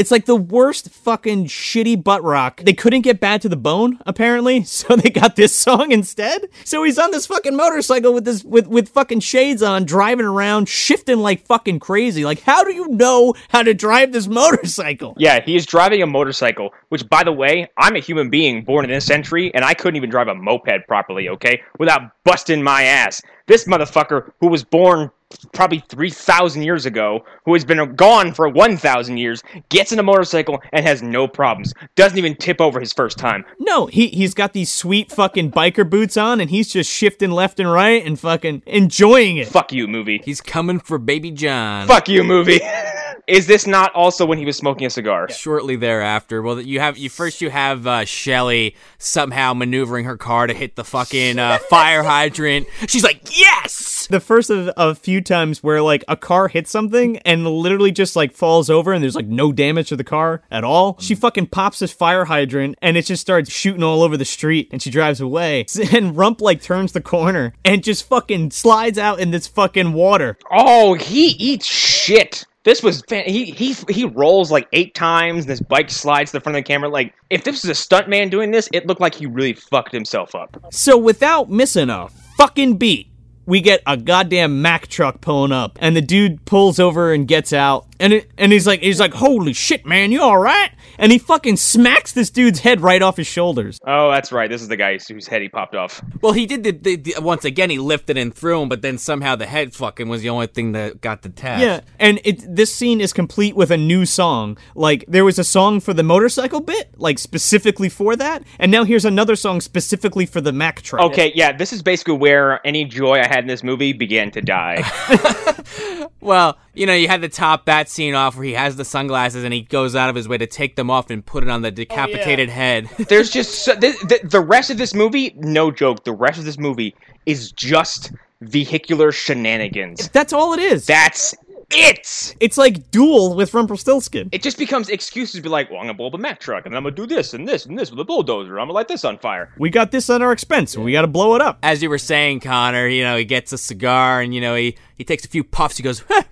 It's like the worst fucking shitty butt rock. They couldn't get bad to the bone, apparently, so they got this song instead. So he's on this fucking motorcycle with this with with fucking shades on, driving around, shifting like fucking crazy. Like, how do you know how to drive this motorcycle? Yeah, he is driving a motorcycle, which, by the way, I'm a human being born in this century, and I couldn't even drive a moped properly, okay? Without busting my ass. This motherfucker, who was born probably 3,000 years ago, who has been gone for 1,000 years, gets in a motorcycle and has no problems. Doesn't even tip over his first time. No, he he's got these sweet fucking biker boots on and he's just shifting left and right and fucking enjoying it. Fuck you, movie. He's coming for Baby John. Fuck you, movie. is this not also when he was smoking a cigar? Shortly thereafter, well, you have you first you have uh, Shelly somehow maneuvering her car to hit the fucking uh, fire hydrant. She's like, "Yes!" The first of a few times where like a car hits something and literally just like falls over and there's like no damage to the car at all. She fucking pops this fire hydrant and it just starts shooting all over the street and she drives away. And Rump like turns the corner and just fucking slides out in this fucking water. Oh, he eats shit. This was fan- he he he rolls like eight times. And this bike slides to the front of the camera. Like if this was a stuntman doing this, it looked like he really fucked himself up. So without missing a fucking beat, we get a goddamn Mack truck pulling up, and the dude pulls over and gets out, and it, and he's like he's like, "Holy shit, man, you all right?" And he fucking smacks this dude's head right off his shoulders. Oh, that's right. This is the guy whose head he popped off. Well, he did the, the, the once again. He lifted and threw him, but then somehow the head fucking was the only thing that got detached. Yeah, and it this scene is complete with a new song. Like there was a song for the motorcycle bit, like specifically for that, and now here's another song specifically for the Mack truck. Okay, yeah, this is basically where any joy I had in this movie began to die. Well, you know, you had the top bat scene off where he has the sunglasses and he goes out of his way to take them off and put it on the oh, decapitated head. There's just so, the, the, the rest of this movie, no joke. The rest of this movie is just vehicular shenanigans. That's all it is. That's it. it's like Duel with Rumpelstiltskin. It just becomes excuses to be like, well, I'm gonna blow up a Mack truck, and I'm gonna do this and this and this with a bulldozer. I'm gonna light this on fire. We got this on our expense. We got to blow it up. As you were saying, Connor, you know, he gets a cigar and, you know, he, he takes a few puffs. He goes, huh,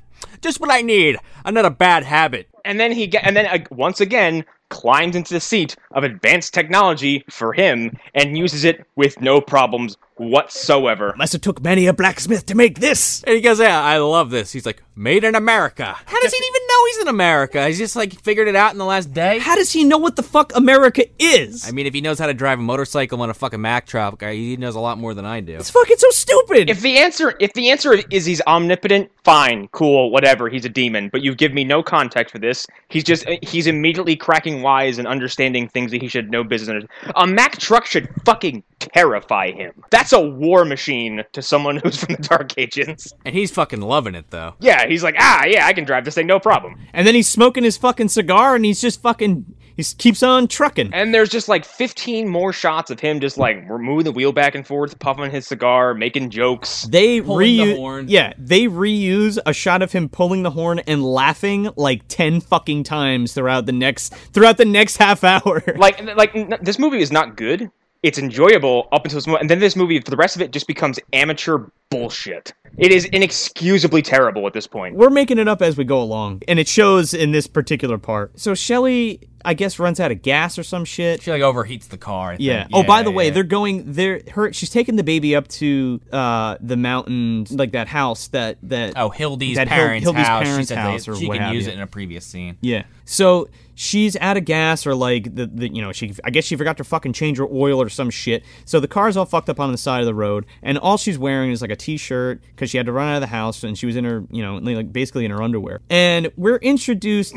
just what I need. Another bad habit. And then he get, and then uh, once again climbs into the seat of advanced technology for him and uses it with no problems whatsoever. Must have took many a blacksmith to make this. And he goes, yeah, I love this. He's like, made in America. How does he even know he's in America? He's just like figured it out in the last day. How does he know what the fuck America is? I mean, if he knows how to drive a motorcycle on a fucking Mack truck, uh, he knows a lot more than I do. it's fucking so stupid. If the answer if the answer is he's omnipotent, fine, cool, whatever, he's a demon, but you give me no context for this. He's just he's immediately cracking wise and understanding things that he should know business. A Mack truck should fucking terrify him. That's a war machine to someone who's from the Dark Ages. And he's fucking loving it, though. Yeah, he's like, "Ah, yeah, I can drive this thing no problem." and then he's smoking his fucking cigar and he's just fucking he keeps on trucking. And there's just like 15 more shots of him just like moving the wheel back and forth, puffing his cigar, making jokes. They Pulling the reuse horn. Yeah, they reuse a shot of him pulling the horn and laughing like 10 fucking times throughout the next throughout the next half hour. like like n- this movie is not good. It's enjoyable up until this moment, and then this movie, for the rest of it, just becomes amateur bullshit. It is inexcusably terrible at this point. We're making it up as we go along, and it shows in this particular part. So Shelly I guess runs out of gas or some shit. She like overheats the car. I think. Yeah. oh, by the yeah, way, yeah. they're going. They're her. She's taking the baby up to uh the mountain, like that house that that. oh Hildy's that parents' Hildy's house. parents' she said house they, or she what can use you. it in a previous scene. Yeah. So she's out of gas, or like the, the you know she I guess she forgot to fucking change her oil or some shit. So the car's all fucked up on the side of the road, and all she's wearing is like a t-shirt because she had to run out of the house, and she was in her you know like basically in her underwear. And we're introduced.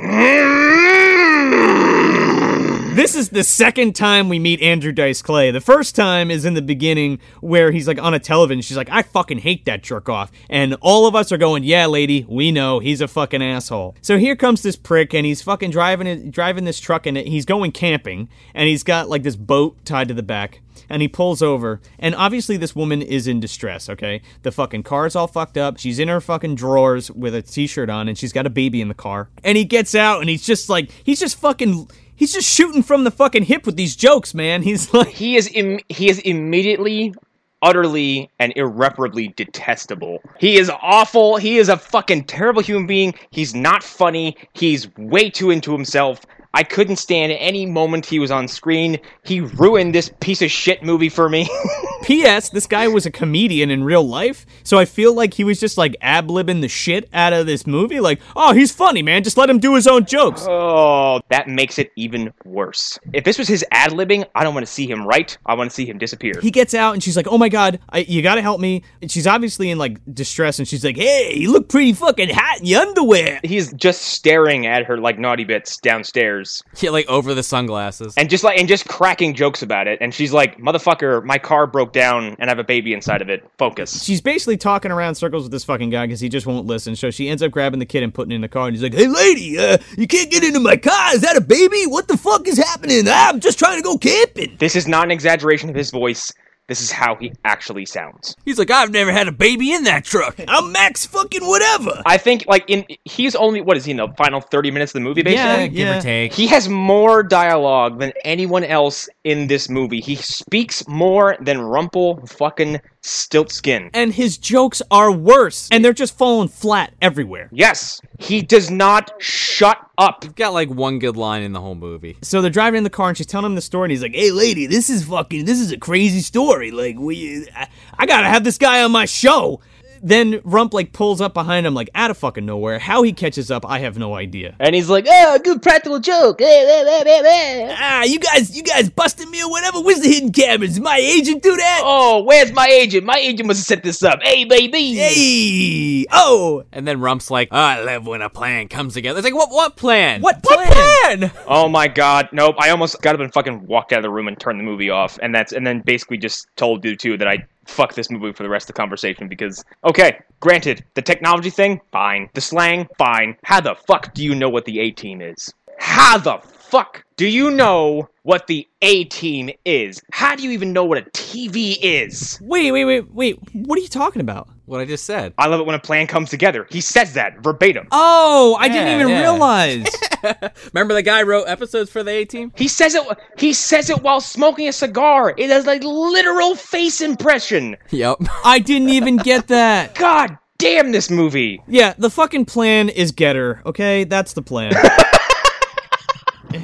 This is the second time we meet Andrew Dice Clay. The first time is in the beginning where he's like on a television. She's like, I fucking hate that jerk off. And all of us are going, Yeah, lady, we know he's a fucking asshole. So here comes this prick and he's fucking driving driving this truck and he's going camping and he's got like this boat tied to the back. And he pulls over, and obviously this woman is in distress, okay? The fucking car's all fucked up. She's in her fucking drawers with a t shirt on, and she's got a baby in the car. And he gets out, and he's just like, he's just fucking He's just shooting from the fucking hip with these jokes, man. He's like, He is Im- he is immediately utterly and irreparably detestable. He is awful. He is a fucking terrible human being. He's not funny. He's way too into himself. I couldn't stand any moment he was on screen. He ruined this piece of shit movie for me. P.S. This guy was a comedian in real life, so I feel like he was just like ab libbing the shit out of this movie. Like, oh, he's funny, man. Just let him do his own jokes. oh, that makes it even worse. If this was his ad libbing, I don't want to see him write. I want to see him disappear. He gets out and she's like, "Oh my god, I, you gotta help me." And she's obviously in like distress, and she's like, "Hey, you look pretty fucking hot in your underwear." He's just staring at her like naughty bits downstairs. Yeah, like over the sunglasses. and just like and just cracking jokes about it and she's like motherfucker my car broke down and i have a baby inside of it focus She's basically talking around circles with this fucking guy because he just won't listen. So she ends up grabbing the kid and putting it in the car, and he's like, "Hey, lady, uh, you can't get into my car. Is that a baby? What the fuck is happening? I'm just trying to go camping." this is not an exaggeration of his voice this is how he actually sounds He's like, I've never had a baby in that truck. I'm Max fucking whatever. i think like in he's only what is he in the final 30 minutes of the movie basically Yeah, Give yeah. or take. he has more dialogue than anyone else in this movie. He speaks more than Rumple fucking Stiltskin. And his jokes are worse, and they're just falling flat everywhere. Yes, he does not shut up. Got like one good line in the whole movie. So they're driving in the car, and she's telling him the story, and he's like, "Hey, lady, this is fucking, this is a crazy story. Like, we, I, I gotta have this guy on my show." Then Rump like pulls up behind him, like out of fucking nowhere. How he catches up, I have no idea. And he's like, oh, good practical joke. Eh, eh, eh. Ah, you guys, you guys busted me or whatever. Where's the hidden cameras? Did my agent do that? Oh, where's my agent? My agent must have set this up. Hey, baby. Hey, oh, And then Rump's like, oh, I love when a plan comes together. It's like, what what plan? What What plan? plan? Oh my god, nope. I almost got up and fucking walked out of the room and turned the movie off. And that's and then basically just told you too that I fuck this movie for the rest of the conversation because okay, granted, the technology thing, fine. The slang, fine. How the fuck do you know what the A team is? How the fuck do you know what the A team is? How do you even know what a TV is? Wait, wait, wait, wait. What are you talking about? What I just said. I love it when a plan comes together. He says that verbatim. Oh, I didn't Yeah, even yeah. realize. Remember the guy wrote episodes for the A Team? He says it. He says it while smoking a cigar. It is like literal face impression. Yep. I didn't even get that. God damn this movie. Yeah, the fucking plan is getter, okay? That's the plan.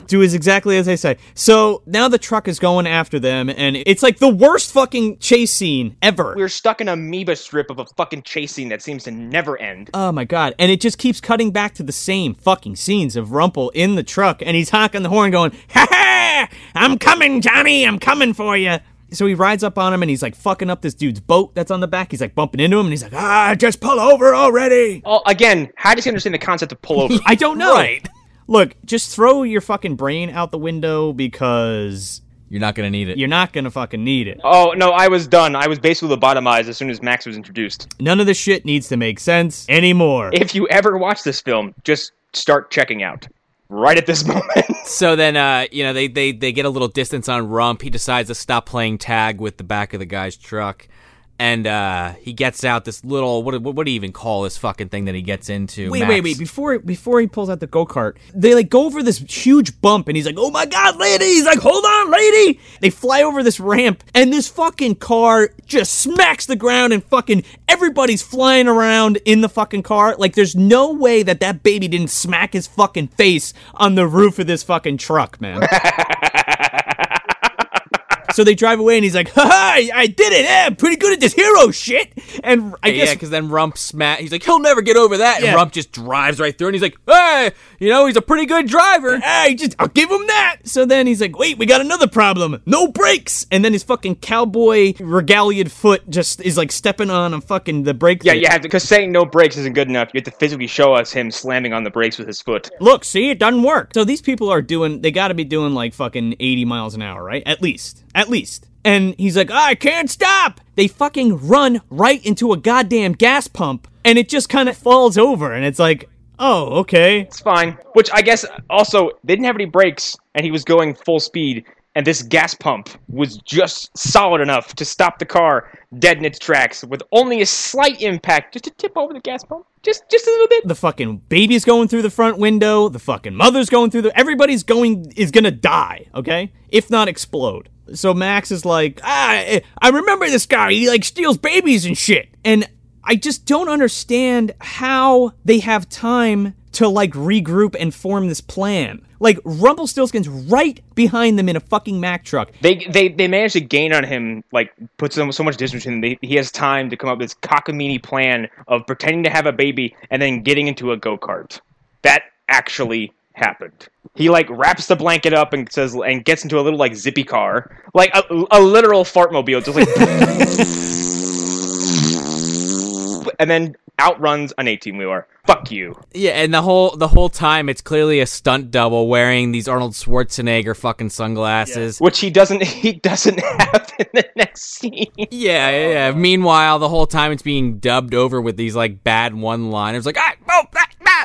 Do as exactly as I say. So now the truck is going after them, and it's like the worst fucking chase scene ever. We're stuck in a amoeba strip of a fucking chase scene that seems to never end. Oh my god. And it just keeps cutting back to the same fucking scenes of Rumple in the truck, and he's honking the horn going, Ha ha! I'm coming, Johnny! I'm coming for you! So he rides up on him and he's like fucking up this dude's boat that's on the back. He's like bumping into him and he's like, ah, just pull over already! Oh, again, how does he understand the concept of pull over? I don't know. Right. Look, just throw your fucking brain out the window because You're not gonna need it. you're not gonna fucking need it. oh no, I was done. I was basically lobotomized as soon as Max was introduced. None of this shit needs to make sense anymore. If you ever watch this film, just start checking out right at this moment. So then, uh, you know, they, they, they get a little distance on Rump. He decides to stop playing tag with the back of the guy's truck. And uh, he gets out this little what, what what do you even call this fucking thing that he gets into? Wait, Max? wait, wait! Before before he pulls out the go kart, they like go over this huge bump, and he's like, "Oh my god, lady!" He's like, "Hold on, lady!" They fly over this ramp, and this fucking car just smacks the ground, and fucking everybody's flying around in the fucking car. Like, there's no way that that baby didn't smack his fucking face on the roof of this fucking truck, man. So they drive away, and he's like, "Ha ha! I did it! Yeah, I'm pretty good at this hero shit." And I guess Yeah, because then Rump smack. He's like, he'll never get over that. Yeah. And Rump just drives right through, and he's like, hey, you know, he's a pretty good driver. Hey, just I'll give him that. So then he's like, wait, we got another problem. No brakes. And then his fucking cowboy regaliaed foot just is like stepping on a fucking the brake. Yeah, thing. you have to because saying no brakes isn't good enough. You have to physically show us him slamming on the brakes with his foot. Look, see, it doesn't work. So these people are doing, they got to be doing like fucking 80 miles an hour, right? At least. At least. And he's like, I can't stop. They fucking run right into a goddamn gas pump and it just kind of falls over. And it's like, oh, okay. It's fine. Which I guess also they didn't have any brakes, and he was going full speed, and this gas pump was just solid enough to stop the car dead in its tracks with only a slight impact, just to tip over the gas pump, just just a little bit. the fucking baby's going through the front window, the fucking mother's going through the everybody's going is gonna die, okay? If not explode. So Max is like, ah, I remember this guy. He like steals babies and shit. And I just don't understand how they have time to like regroup and form this plan. Like Rumpelstiltskin's right behind them in a fucking Mack truck. They they they managed to gain on him, like put so, so much distance between them. They, he has time to come up with this cockamamie plan of pretending to have a baby and then getting into a go kart. That actually happened. He like wraps the blanket up and says and gets into a little like zippy car, like a, a literal fartmobile, just like, and then outruns an eighteen wheeler. Fuck you. Yeah, and the whole the whole time it's clearly a stunt double wearing these Arnold Schwarzenegger fucking sunglasses. Which he doesn't he doesn't have in the next scene. Yeah, yeah, yeah. Meanwhile, the whole time it's being dubbed over with these like bad one-liners, like ah, oh,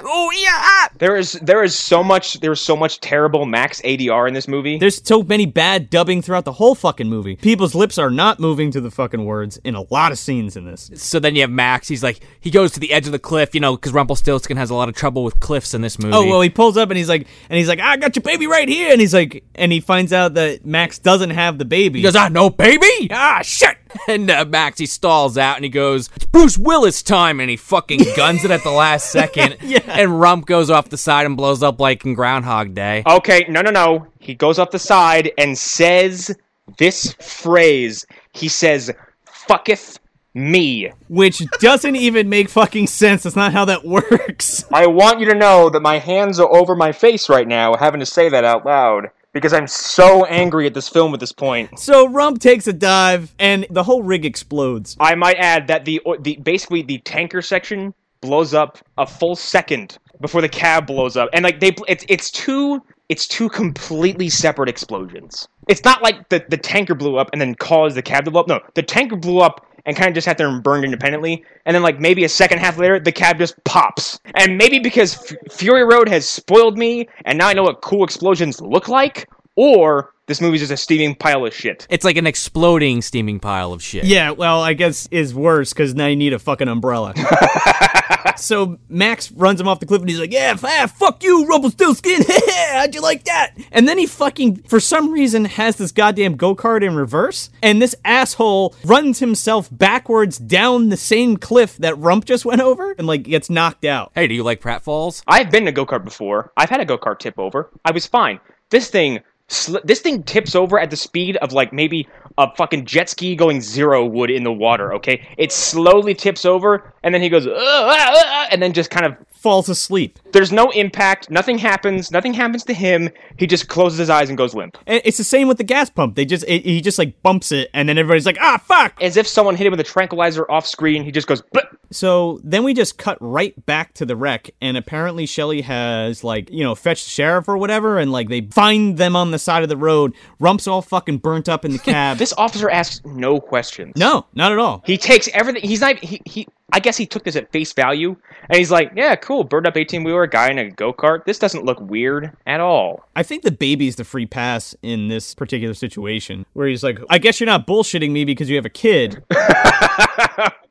ah, ah, oh, yeah, ah. There is there is so much there is so much terrible max ADR in this movie. There's so many bad dubbing throughout the whole fucking movie. People's lips are not moving to the fucking words in a lot of scenes in this. So then you have Max. He's like, he goes to the edge of the cliff, you know, because Rumpelstiltskin has a lot of trouble with cliffs in this movie. Oh well, he pulls up and he's like, and he's like, I got your baby right here, and he's like, and he finds out that Max doesn't have the baby. He goes, ah, no baby? Ah, shit. And uh, Max, he stalls out and he goes, it's Bruce Willis time. And he fucking guns it at the last second. Yeah. And Rump goes off the side and blows up like in Groundhog Day. Okay, no, no, no. He goes up the side and says this phrase. He says, "Fucketh me." which doesn't even make fucking sense. That's not how that works. I want you to know that my hands are over my face right now, having to say that out loud because I'm so angry at this film at this point. So Rump takes a dive, and the whole rig explodes. I might add that the the basically the tanker section blows up a full second before the cab blows up, and like they it's it's two it's two completely separate explosions. It's not like the the tanker blew up and then caused the cab to blow up. No, the tanker blew up and kind of just sat there and burned independently, and then like maybe a second half later, the cab just pops. And maybe because F- Fury Road has spoiled me, and now I know what cool explosions look like, or this movie's just a steaming pile of shit. It's like an exploding steaming pile of shit. Yeah, well, I guess is worse because now you need a fucking umbrella. so Max runs him off the cliff, and he's like, "Yeah, ah, fuck you, Rumpelstiltskin. How'd you like that?" And then he fucking, for some reason, has this goddamn go kart in reverse, and this asshole runs himself backwards down the same cliff that Rump just went over, and like gets knocked out. Hey, do you like pratfalls? I've been in a go kart before. I've had a go kart tip over. I was fine. This thing, sl- this thing tips over at the speed of like maybe a fucking jet ski going zero would in the water. Okay, it slowly tips over, and then he goes, "Ugh, ah, ah, ah," and then just kind of. Falls asleep. There's no impact. Nothing happens. Nothing happens to him. He just closes his eyes and goes limp, And it's the same with the gas pump. They just, it, he just like bumps it, and then everybody's like, "Ah, fuck." as if someone hit him with a tranquilizer off screen. He just goes. Blip. So then we just cut right back to the wreck, and apparently Shelly has like you know fetched the sheriff or whatever, and like they find them on the side of the road. Rump's all fucking burnt up in the cab. This officer asks no questions. no, not at all. He takes everything. He's not. He. he I guess he took this at face value, and he's like, "Yeah, cool, bird up eighteen wheeler, guy in a go kart. This doesn't look weird at all." I think the baby's the free pass in this particular situation, where he's like, I guess you're not bullshitting me because you have a kid.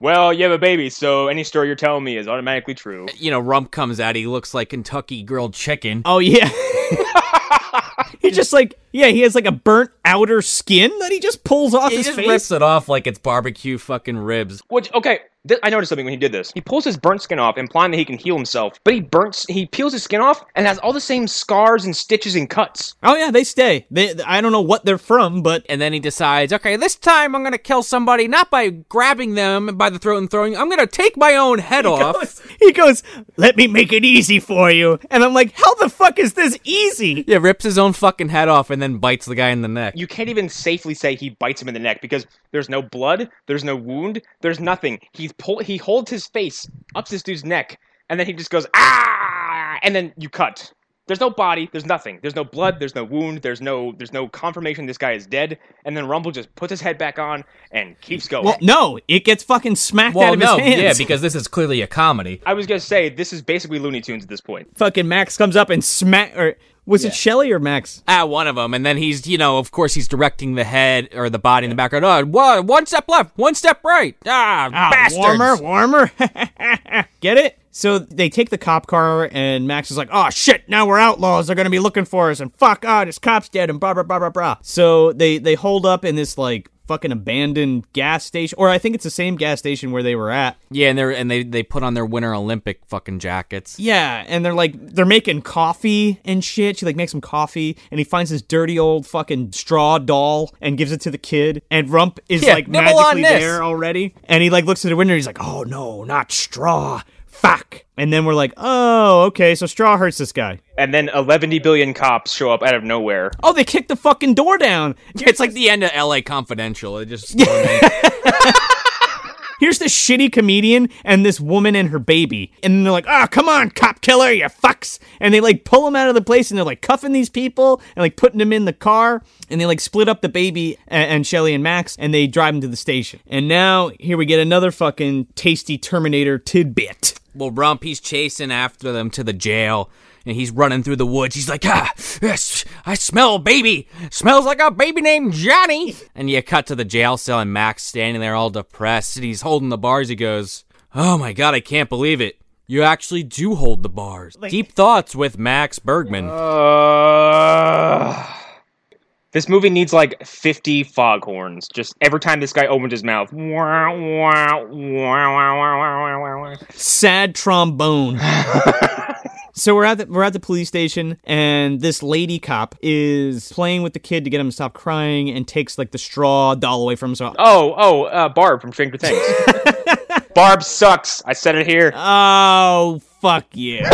Well, you have a baby, so any story you're telling me is automatically true. You know, Rump comes out. He looks like Kentucky grilled chicken. Oh, yeah. he just like, yeah, he has like a burnt outer skin that he just pulls off He his just face. rips it off like it's barbecue fucking ribs. Which okay, th- I noticed something when he did this. He pulls his burnt skin off, implying that he can heal himself. But he burns, he peels his skin off, and has all the same scars and stitches and cuts. Oh, yeah, they stay. They, I don't know what they're from, but And then he decides, okay, this time I'm gonna kill somebody not by grabbing them by the throat and throwing. I'm gonna take my own head off. He goes, let me make it easy for you. And I'm like, how the fuck is this easy? Yeah, rips his own fucking head off and then bites the guy in the neck. You can't even safely say he bites him in the neck because there's no blood, there's no wound, there's nothing. He pull, he holds his face up to this dude's neck, and then he just goes ah, and then you cut. There's no body, there's nothing. There's no blood, there's no wound, there's no there's no confirmation this guy is dead. And then Rumple just puts his head back on and keeps going. Well, no, it gets fucking smacked well, out of no, his hands. yeah, because this is clearly a comedy. I was gonna say this is basically Looney Tunes at this point. fucking Max comes up and smack, or was it Shelly or Max? Ah, one of them, and then he's, you know, of course, he's directing the head or the body in the background. Oh, one, one step left, one step right. Ah, Ah, bastards. warmer, warmer. Get it? So they take the cop car, and Max is like, "Oh shit! Now we're outlaws. They're gonna be looking for us." And fuck, ah, this cop's dead. And blah blah blah blah blah. So they they hold up in this like fucking abandoned gas station, or I think it's the same gas station where they were at. Yeah, and they're and they they put on their Winter Olympic fucking jackets. Yeah, and they're like they're making coffee and shit. She like makes some coffee, and he finds this dirty old fucking straw doll and gives it to the kid. And Rump is Yeah, like magically there already, and he like looks at the window. and He's like, "Oh no, not straw, fuck!" And then we're like, "Oh, okay, so straw hurts this guy." And then 11 billion cops show up out of nowhere. Oh, they kicked the fucking door down. It's like the end of L.A. Confidential. It just Here's this shitty comedian and this woman and her baby. And they're like, oh, come on, cop killer, you fucks. And they like pull him out of the place and they're like cuffing these people and like putting them in the car. And they like split up the baby and, and Shelly and Max and they drive him to the station. And now here we get another fucking tasty Terminator tidbit. well, Rump he's chasing after them to the jail, and he's running through the woods. He's like, ah, yes, I smell baby. Smells like a baby named Johnny. And you cut to the jail cell, and Max standing there all depressed, and he's holding the bars. He goes, oh my god, I can't believe it. You actually do hold the bars. Deep thoughts with Max Bergman. Uh, this movie needs like 50 foghorns. Just every time this guy opens his mouth. Sad trombone. So we're at the we're at the police station, and this lady cop is playing with the kid to get him to stop crying, and takes like the straw doll away from him. So Oh, oh, uh, Barb from Stranger Things. Barb sucks. I said it here. Oh, fuck you.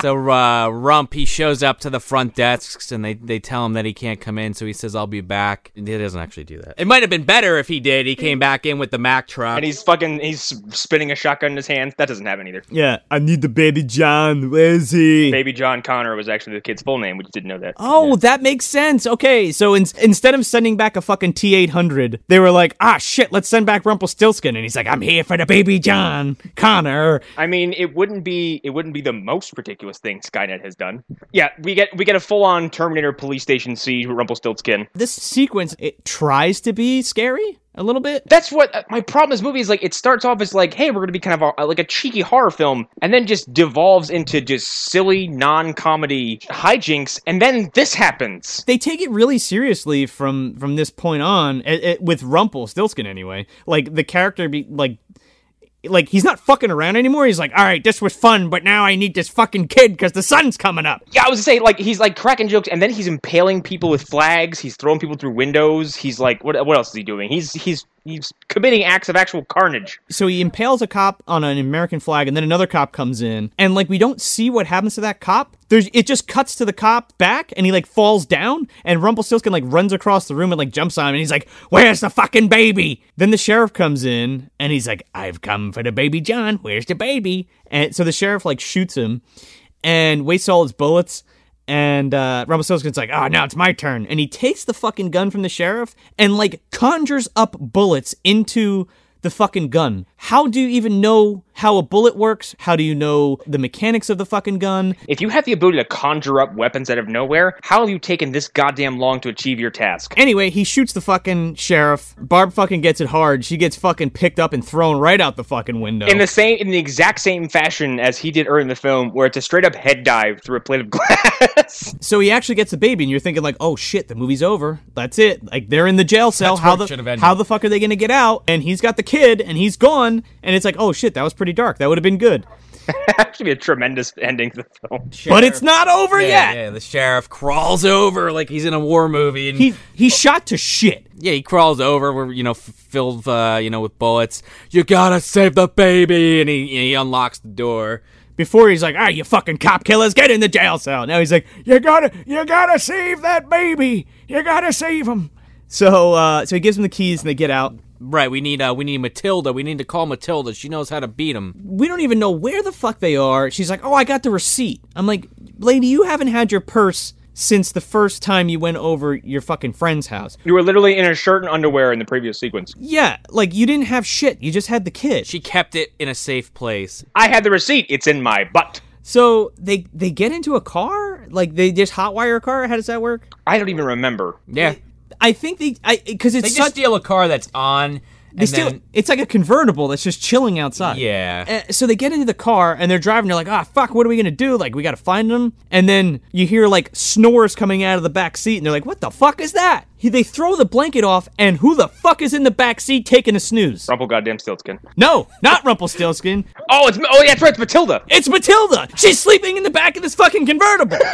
So uh, Rump he shows up to the front desks and they, they tell him that he can't come in, so he says I'll be back. He doesn't actually do that. It might have been better if he did. He came back in with the Mack truck. And he's fucking, he's spinning a shotgun in his hands. That doesn't happen either. yeah, I need the baby John. Where is he? Baby John Connor was actually the kid's full name. We just didn't know that. Oh, that makes sense. Okay, so in- instead of sending back a fucking T eight hundred, they were like, ah, shit, let's send back Rumpelstiltskin, and he's like, I'm here for the baby John Connor. I mean, it wouldn't be it wouldn't be the most ridiculous thing Skynet has done. Yeah, we get we get a full on Terminator police station siege with Rumpelstiltskin. This sequence it tries to be scary a little bit. That's what uh, my problem with this movie is like. It starts off as like, hey, we're gonna be kind of a, like a cheeky horror film, and then just devolves into just silly non-comedy hijinks, and then this happens. they take it really seriously from from this point on it, it- with Rumpelstiltskin anyway. Like the character be like like he's not fucking around anymore. He's like, "All right, this was fun, but now I need this fucking kid because the sun's coming up." Yeah, I was gonna say like he's like cracking jokes, and then he's impaling people with flags. He's throwing people through windows. He's like, what what else is he doing? He's he's he's committing acts of actual carnage. So he impales a cop on an American flag, and then another cop comes in, and like we don't see what happens to that cop. There's it just cuts to the cop back, and he like falls down, and Rumpelstiltskin like runs across the room and like jumps on him, and he's like, "Where's the fucking baby?" Then the sheriff comes in, and he's like, "I've come for the baby, John. Where's the baby?" And so the sheriff like shoots him, and wastes all his bullets. And uh, Rumpelstiltskin's like, oh, now it's my turn. And he takes the fucking gun from the sheriff and, like, conjures up bullets into the the fucking gun? How do you even know how a bullet works? How do you know the mechanics of the fucking gun? If you have the ability to conjure up weapons out of nowhere, how have you taken this goddamn long to achieve your task? Anyway, he shoots the fucking sheriff. Barb fucking gets it hard. She gets fucking picked up and thrown right out the fucking window. In the same, in the exact same fashion as he did earlier in the film, where it's a straight up head dive through a plate of glass. so he actually gets the baby, and you're thinking like, "Oh shit, the movie's over. That's it. Like they're in the jail cell. That's how the should have ended. how the fuck are they gonna get out?" And he's got the kid, and he's gone. And it's like, "Oh shit, that was pretty dark. That would have been good." Actually, a tremendous ending to the film. But it's not over Yeah, yet. yeah, the sheriff crawls over like he's in a war movie, and He he shot to shit. yeah, he crawls over, where you know, filled, uh, you know, with bullets. You gotta save the baby, and he he unlocks the door. Before he's like, "Ah, you fucking cop killers, get in the jail cell." Now he's like, "You gotta you gotta save that baby. You gotta save him." So uh, so he gives him the keys, and they get out. Right, we need uh, we need Matilda. We need to call Matilda. She knows how to beat them. we don't even know where the fuck they are. She's like, "Oh, I got the receipt." I'm like, "Lady, you haven't had your purse since the first time you went over your fucking friend's house." You were literally in a shirt and underwear in the previous sequence. Yeah, like you didn't have shit. You just had the kid. She kept it in a safe place. I had the receipt. It's in my butt. so they they get into a car, like they just hotwire a car. How does that work? I don't even remember. Yeah, I think they, I because it's they it's just such. steal a car that's on. They and steal. then- It's like a convertible that's just chilling outside. Yeah. Uh, so they get into the car and they're driving. They're like, "Ah, fuck! What are we gonna do? Like, we gotta find them." And then you hear like snores coming out of the back seat, and they're like, "What the fuck is that?" He, they throw the blanket off, and who the fuck is in the back seat taking a snooze? Rumple goddamn Stiltskin. No, not Rumpelstiltskin. Oh, it's oh yeah, that's right. It's Matilda. It's Matilda. She's sleeping in the back of this fucking convertible.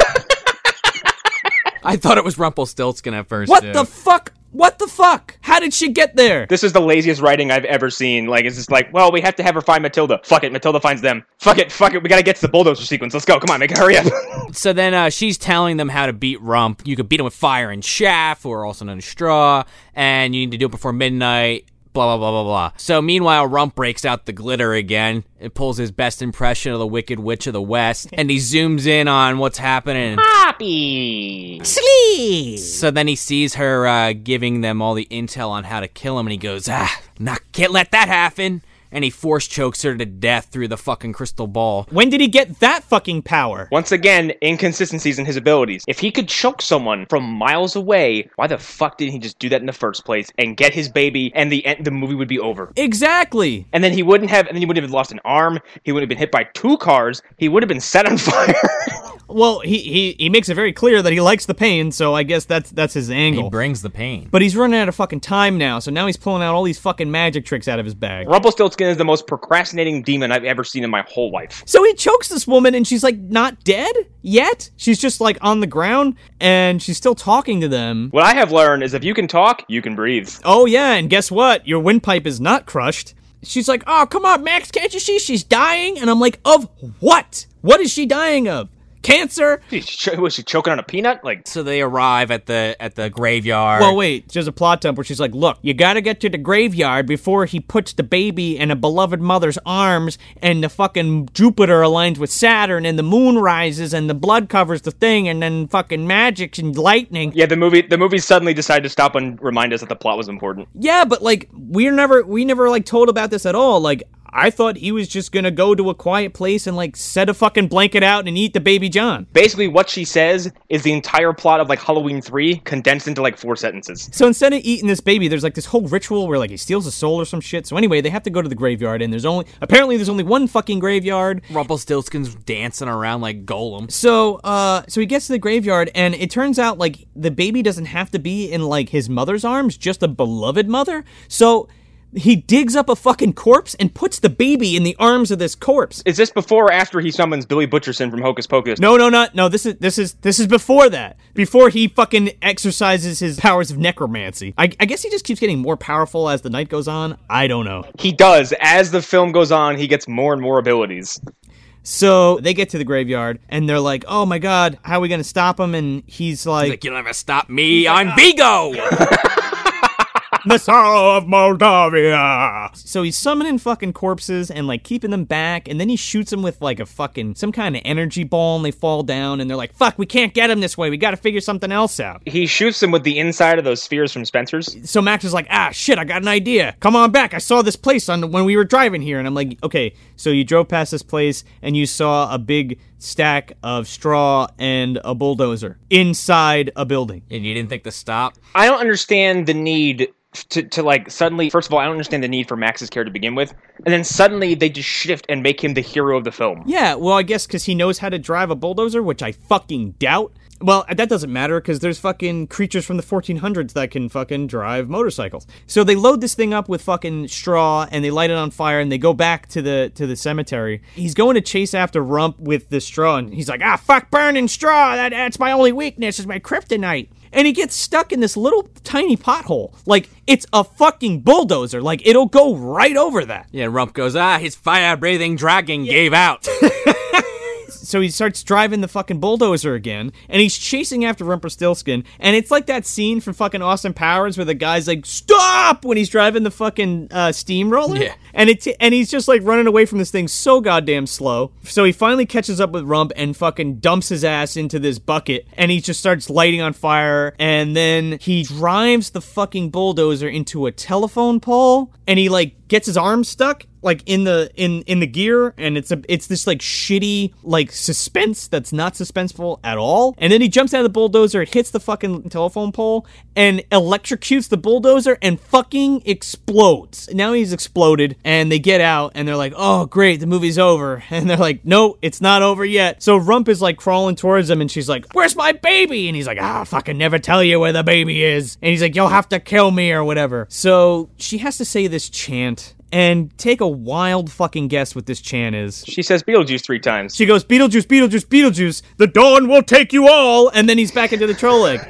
I thought it was Rumpelstiltskin at first. What too. the fuck? What the fuck? How did she get there? This is the laziest writing I've ever seen. Like, it's just like, well, we have to have her find Matilda. Fuck it, Matilda finds them. Fuck it, fuck it. We gotta get to the bulldozer sequence. Let's go. Come on, make it hurry up. So then uh, she's telling them how to beat Rump. You could beat him with fire and chaff, or also known as straw, and you need to do it before midnight. Blah blah blah blah blah. So meanwhile, Rump breaks out the glitter again. It pulls his best impression of the Wicked Witch of the West, and he zooms in on what's happening. Poppy. Sleep! So then he sees her uh, giving them all the intel on how to kill him, and he goes, "Ah, not can't let that happen." And he force chokes her to death through the fucking crystal ball. When did he get that fucking power? Once again, inconsistencies in his abilities. If he could choke someone from miles away, why the fuck didn't he just do that in the first place and get his baby, and the end, the movie would be over? Exactly. And then he wouldn't have, and then he wouldn't have lost an arm. He would have been hit by two cars. He would have been set on fire. Well, he, he he makes it very clear that he likes the pain, so I guess that's that's his angle. He brings the pain. But he's running out of fucking time now, so now he's pulling out all these fucking magic tricks out of his bag. Rumpelstiltskin is the most procrastinating demon I've ever seen in my whole life. So he chokes this woman, and she's like not dead yet. She's just like on the ground, and she's still talking to them. What I have learned is if you can talk, you can breathe. Oh yeah, and guess what? Your windpipe is not crushed. She's like, "Oh come on, Max, can't you see she's dying?" And I'm like, "Of what? What is she dying of? Cancer?" She's was she choking on a peanut? Like, So they arrive at the at the graveyard. Well, wait. There's a plot dump where she's like, "Look, you got to get to the graveyard before he puts the baby in a beloved mother's arms, and the fucking Jupiter aligns with Saturn, and the moon rises, and the blood covers the thing, and then fucking magic and lightning." yeah, the movie the movie suddenly decided to stop and remind us that the plot was important. Yeah, but like we're never we never like told about this at all. Like I thought he was just gonna go to a quiet place and like set a fucking blanket out and eat the baby John. Basically, what she says is the entire plot of like Halloween three condensed into like four sentences. So instead of eating this baby, there's like this whole ritual where like he steals a soul or some shit. So anyway, they have to go to the graveyard, and there's only apparently there's only one fucking graveyard. Rumpelstiltskin's dancing around like Gollum. So uh, so he gets to the graveyard, and it turns out like the baby doesn't have to be in like his mother's arms, just a beloved mother. So. He digs up a fucking corpse and puts the baby in the arms of this corpse. Is this before or after he summons Billy Butcherson from Hocus Pocus? No, no, not no. This is this is this is before that. Before he fucking exercises his powers of necromancy. I, I guess he just keeps getting more powerful as the night goes on. I don't know. He does. As the film goes on, he gets more and more abilities. So they get to the graveyard and they're like, "Oh my god, how are we gonna stop him?" And he's like, Like you'll never stop me. I'm ah. Vigo. the sorrow of Moldavia. So he's summoning fucking corpses and like keeping them back, and then he shoots them with like a fucking some kind of energy ball, and they fall down, and they're like, "Fuck, we can't get him this way. We got to figure something else out." He shoots them with the inside of those spheres from Spencer's. So Max is like, "Ah, shit, I got an idea. Come on back. I saw this place on when we were driving here." And I'm like, "Okay, so you drove past this place and you saw a big stack of straw and a bulldozer inside a building." And you didn't think to stop? I don't understand the need to, to like suddenly first of all, I don't understand the need for Max's care to begin with. And then suddenly they just shift and make him the hero of the film. Yeah, well, I guess because he knows how to drive a bulldozer, which I fucking doubt. Well, that doesn't matter because there's fucking creatures from the 1400s that can fucking drive motorcycles. So they load this thing up with fucking straw and they light it on fire and they go back to the to the cemetery. He's going to chase after Rump with the straw and he's like, ah, fuck burning straw. That, that's my only weakness. Is my kryptonite. And he gets stuck in this little tiny pothole. Like it's a fucking bulldozer. Like it'll go right over that. Yeah, Rump goes, ah, his fire breathing dragon gave out. so he starts driving the fucking bulldozer again, and he's chasing after Rumpelstiltskin, and it's like that scene from fucking Austin Powers where the guy's like, "Stop!" when he's driving the fucking uh, steamroller, Yeah. and it and he's just like running away from this thing so goddamn slow. So he finally catches up with Rump and fucking dumps his ass into this bucket, and he just starts lighting on fire, and then he drives the fucking bulldozer into a telephone pole, and he like gets his arm stuck like in the in in the gear and it's a it's this like shitty like suspense that's not suspenseful at all. And then he jumps out of the bulldozer it hits the fucking telephone pole and electrocutes the bulldozer and fucking explodes. Now he's exploded and they get out and they're like oh great the movie's over. And they're like no it's not over yet. So rump is like crawling towards him and she's like where's my baby? And he's like ah fucking never tell you where the baby is. And he's like you'll have to kill me or whatever. So she has to say this chant and take a wild fucking guess what this chant is. She says Beetlejuice three times. She goes, Beetlejuice, Beetlejuice, Beetlejuice, the dawn will take you all, and then he's back into the troll egg.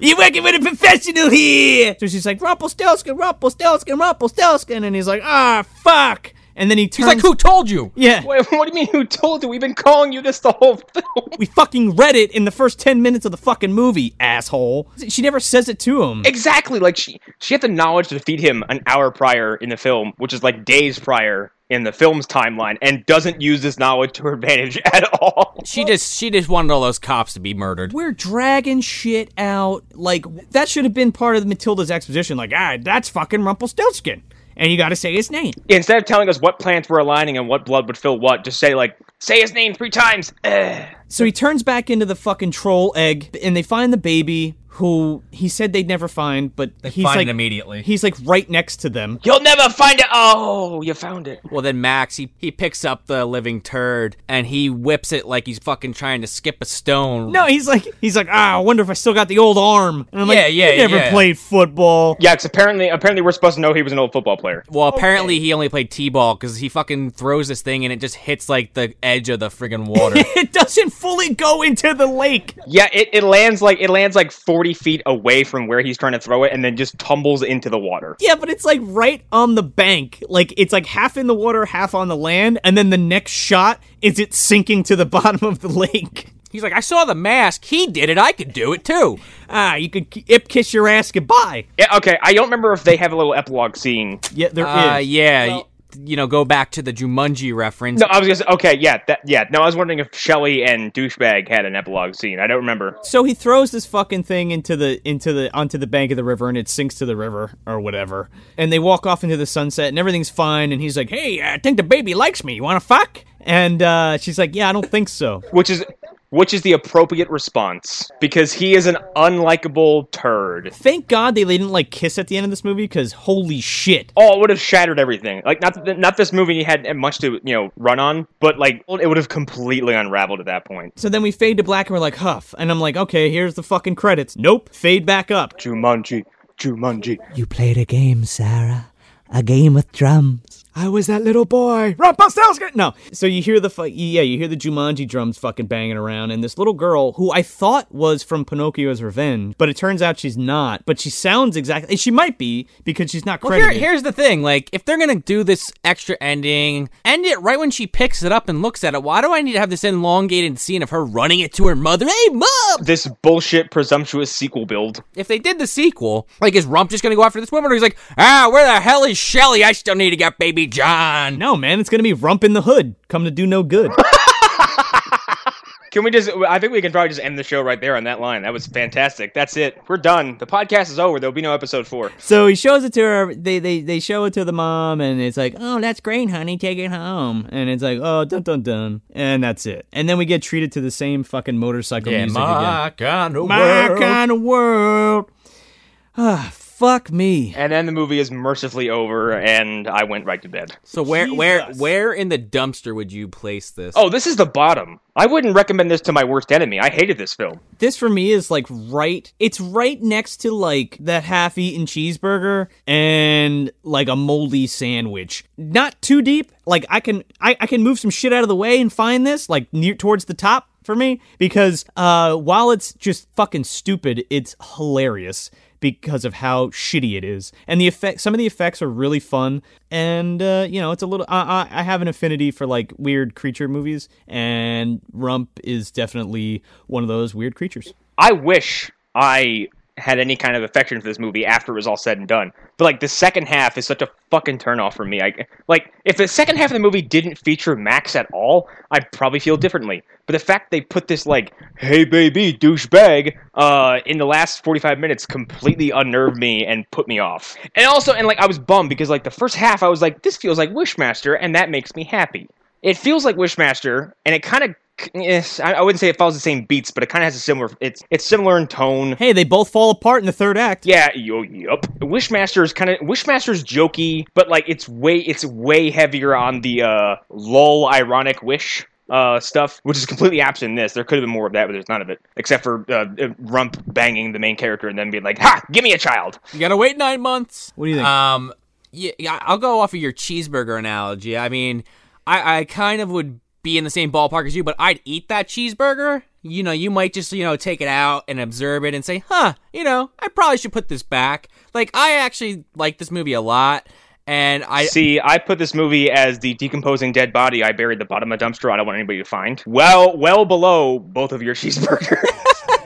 You're working with a professional here! So she's like, Rumpelstiltskin, Rumpelstiltskin, Rumpelstiltskin, and he's like, ah, fuck! And then he turns. He's like, who told you? Yeah. Wait, what do you mean? Who told you? We've been calling you this the whole film. We fucking read it in the first 10 minutes of the fucking movie, asshole. She never says it to him. Exactly. Like she she had the knowledge to defeat him an hour prior in the film, which is like days prior in the film's timeline, and doesn't use this knowledge to her advantage at all. She just she just wanted all those cops to be murdered. We're dragging shit out. Like, that should have been part of Matilda's exposition. Like, ah, that's fucking Rumpelstiltskin. And you gotta say his name. Instead of telling us what planets were aligning and what blood would fill what, just say like, say his name three times. Ugh. So he turns back into the fucking troll egg, and they find the baby who he said they'd never find, but he's find like it immediately. He's like right next to them. You'll never find it. Oh, you found it. Well, then Max he he picks up the living turd and he whips it like he's fucking trying to skip a stone. No, he's like he's like, ah, I wonder if I still got the old arm. And I'm like, Yeah, yeah, you never yeah. played football. Yeah, because apparently, apparently we're supposed to know he was an old football player. Well, apparently he only played t-ball because he fucking throws this thing and it just hits like the edge of the friggin' water. It doesn't fully go into the lake. Yeah, it, it lands like it lands like forty feet away from where he's trying to throw it, and then just tumbles into the water. Yeah, but it's like right on the bank. Like it's like half in the water, half on the land, and then the next shot is it sinking to the bottom of the lake. He's like, I saw the mask. He did it. I could do it too. Ah, you could ip kiss your ass goodbye. Yeah, okay. I don't remember if they have a little epilogue scene. Yeah, there is. Uh, yeah, y- you know, go back to the Jumanji reference. No, I was gonna say okay, yeah, that yeah. No, I was wondering if Shelley and douchebag had an epilogue scene. I don't remember. So he throws this fucking thing into the into the onto the bank of the river and it sinks to the river or whatever. And they walk off into the sunset and everything's fine and he's like, "Hey, I think the baby likes me. You want to fuck?" And uh, she's like, "Yeah, I don't think so." Which is which is the appropriate response because he is an unlikable turd. Thank God they didn't like kiss at the end of this movie cuz holy shit. Oh, it would have shattered everything. Like not th- not this movie had much to you know run on, but like it would have completely unraveled at that point. So then we fade to black and we're like, "Huff." And I'm like, "Okay, here's the fucking credits." Nope, fade back up. Jumanji, Jumanji. You played a game, Sarah. A game with drums. I was that little boy, Rumpelstiltskin. No, so you hear the fu- yeah, you hear the Jumanji drums fucking banging around, and this little girl who I thought was from Pinocchio's Revenge, but it turns out she's not. But she sounds exactly. and She might be because she's not Well, here, here's the thing. Like, if they're gonna do this extra ending, end it right when she picks it up and looks at it. Why do I need to have this elongated scene of her running it to her mother? Hey, mom! This bullshit presumptuous sequel build. If they did the sequel, like, is Rump just gonna go after this woman, or he's like, ah, where the hell is Shelly? I still need to get baby John. no, man, it's gonna be Rump in the Hood, come to do no good. Can we just? I think we can probably just end the show right there on that line. That was fantastic. That's it. We're done. The podcast is over. There'll be no episode four. So he shows it to her. They, they they show it to the mom, and it's like, "Oh, that's great, honey. Take it home." And it's like, "Oh, dun dun dun," and that's it. And then we get treated to the same fucking motorcycle music again. kind of My kind of world. Ah, fuck me. And then the movie is mercifully over, and I went right to bed. So where, where, where in the dumpster would you place this? Oh, this is the bottom. I wouldn't recommend this to my worst enemy. I hated this film. This for me is like right. It's right next to like that half-eaten cheeseburger and like a moldy sandwich. Not too deep. Like I can I, I can move some shit out of the way and find this like near towards the top for me because uh while it's just fucking stupid, it's hilarious because of how shitty it is. And the effect some of the effects are really fun and uh you know, it's a little I I I have an affinity for like weird creature movies and Rump is definitely one of those weird creatures. I wish I had any kind of affection for this movie after it was all said and done. But like the second half is such a fucking turnoff for me. I like if the second half of the movie didn't feature Max at all, I'd probably feel differently. But the fact they put this like "Hey baby, douchebag" uh, in the last forty five minutes completely unnerved me and put me off. And also, and like I was bummed because like the first half I was like, this feels like Wishmaster, and that makes me happy. It feels like Wishmaster, and it kind of. Yes, I I wouldn't say it follows the same beats, but it kind of has a similar. It's it's similar in tone. Hey, they both fall apart in the third act. Yeah, yo, yup. Wishmaster is kind of Wishmaster's jokey, but like it's way it's way heavier on the uh lol ironic wish uh stuff, which is completely absent in this. There could have been more of that, but there's none of it, except for uh, Rump banging the main character and then being like, "Ha, give me a child." You gotta wait nine months. What do you think? Um, yeah, yeah, I'll go off of your cheeseburger analogy. I mean, I, I kind of would be in the same ballpark as you, but I'd eat that cheeseburger. You know, you might just, you know, take it out and observe it and say, huh, you know, I probably should put this back. Like, I actually like this movie a lot. And I, See, I put this movie as the decomposing dead body I buried at the bottom of a dumpster. I don't want anybody to find. Well, well below both of your cheeseburgers.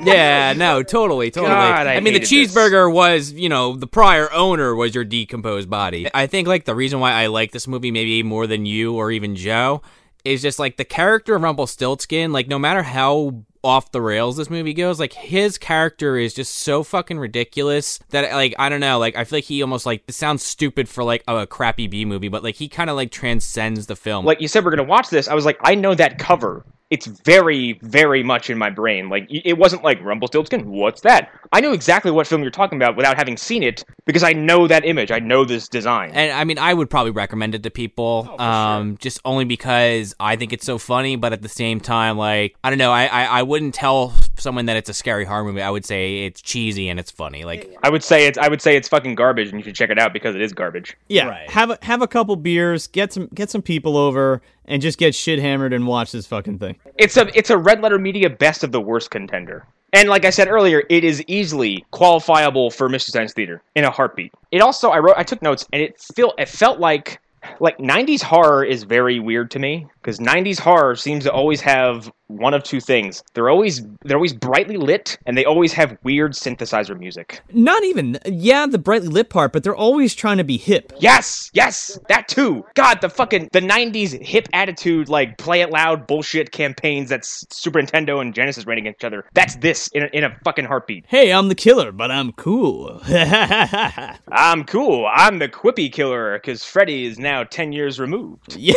yeah, no, totally, totally. God, I mean, the hated this. cheeseburger was, you know, the prior owner was your decomposed body. I think, like, the reason why I like this movie maybe more than you or even Joe is just, like, the character of Rumpelstiltskin, like, no matter how off the rails this movie goes like his character is just so fucking ridiculous that like i don't know like i feel like he almost like this sounds stupid for like a crappy b movie but like he kind of like transcends the film like you said, we're gonna watch this. I was like, I know that cover. It's very, very much in my brain. Like it wasn't like Rumpelstiltskin. What's that? I knew exactly what film you're talking about without having seen it because I know that image. I know this design. And I mean, I would probably recommend it to people, um, just only because I think it's so funny. But at the same time, like I don't know, I, I I wouldn't tell someone that it's a scary horror movie. I would say it's cheesy and it's funny. Like I would say it's I would say it's fucking garbage, and you should check it out because it is garbage. Yeah, Right. have a have a couple beers, get some get some people over, and just get shit hammered and watch this fucking thing. It's a it's a red letter media best of the worst contender. And like I said earlier, it is easily qualifiable for Mystery Science Theater in a heartbeat. It also I wrote I took notes and it feel it felt like like 90s horror is very weird to me because 90s horror seems to always have one of two things. They're always they're always brightly lit and they always have weird synthesizer music. Not even yeah, the brightly lit part, but they're always trying to be hip. Yes, yes, that too. God, the fucking the '90s hip attitude, like play it loud bullshit campaigns that's Super Nintendo and Genesis ran against each other. That's this in a, in a fucking heartbeat. Hey, I'm the killer, but I'm cool. I'm cool. I'm the quippy killer because Freddy is now ten years removed. yeah,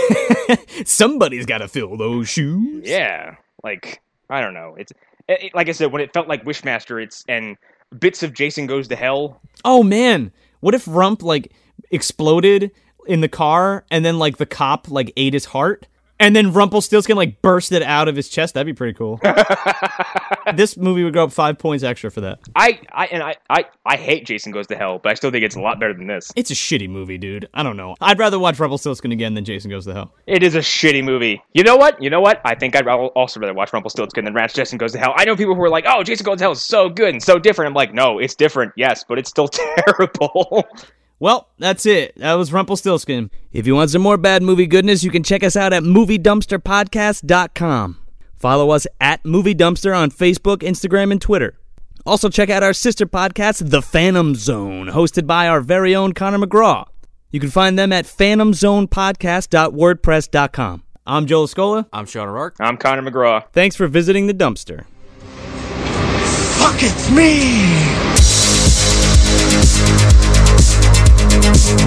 somebody's got to fill those shoes. Yeah, like I don't know. It's it, it- like I said when it felt like Wishmaster. It's and bits of Jason Goes to Hell. Oh man, what if Rump like exploded in the car and then like the cop like ate his heart? And then Rumpelstiltskin like bursted out of his chest. That'd be pretty cool. this movie would go up five points extra for that. I, I and I, I, I hate Jason Goes to Hell, but I still think it's a lot better than this. It's a shitty movie, dude. I don't know. I'd rather watch Rumpelstiltskin again than Jason Goes to Hell. It is a shitty movie. You know what? You know what? I think I'd also rather watch Rumpelstiltskin than Ranch Jason Goes to Hell. I know people who are like, "Oh, Jason Goes to Hell is so good and so different." I'm like, no, it's different, yes, but it's still terrible. Well, that's it. That was Rumpelstiltskin. If you want some more bad movie goodness, you can check us out at MovieDumpsterPodcast.com. Follow us at Movie Dumpster on Facebook, Instagram, and Twitter. Also, check out our sister podcast, The Phantom Zone, hosted by our very own Connor McGraw. You can find them at phantomzonepodcast.wordpress.com. I'm Joel Escola. I'm Sean O'Rourke. I'm Connor McGraw. Thanks for visiting the dumpster. Fuck, it's me! Thank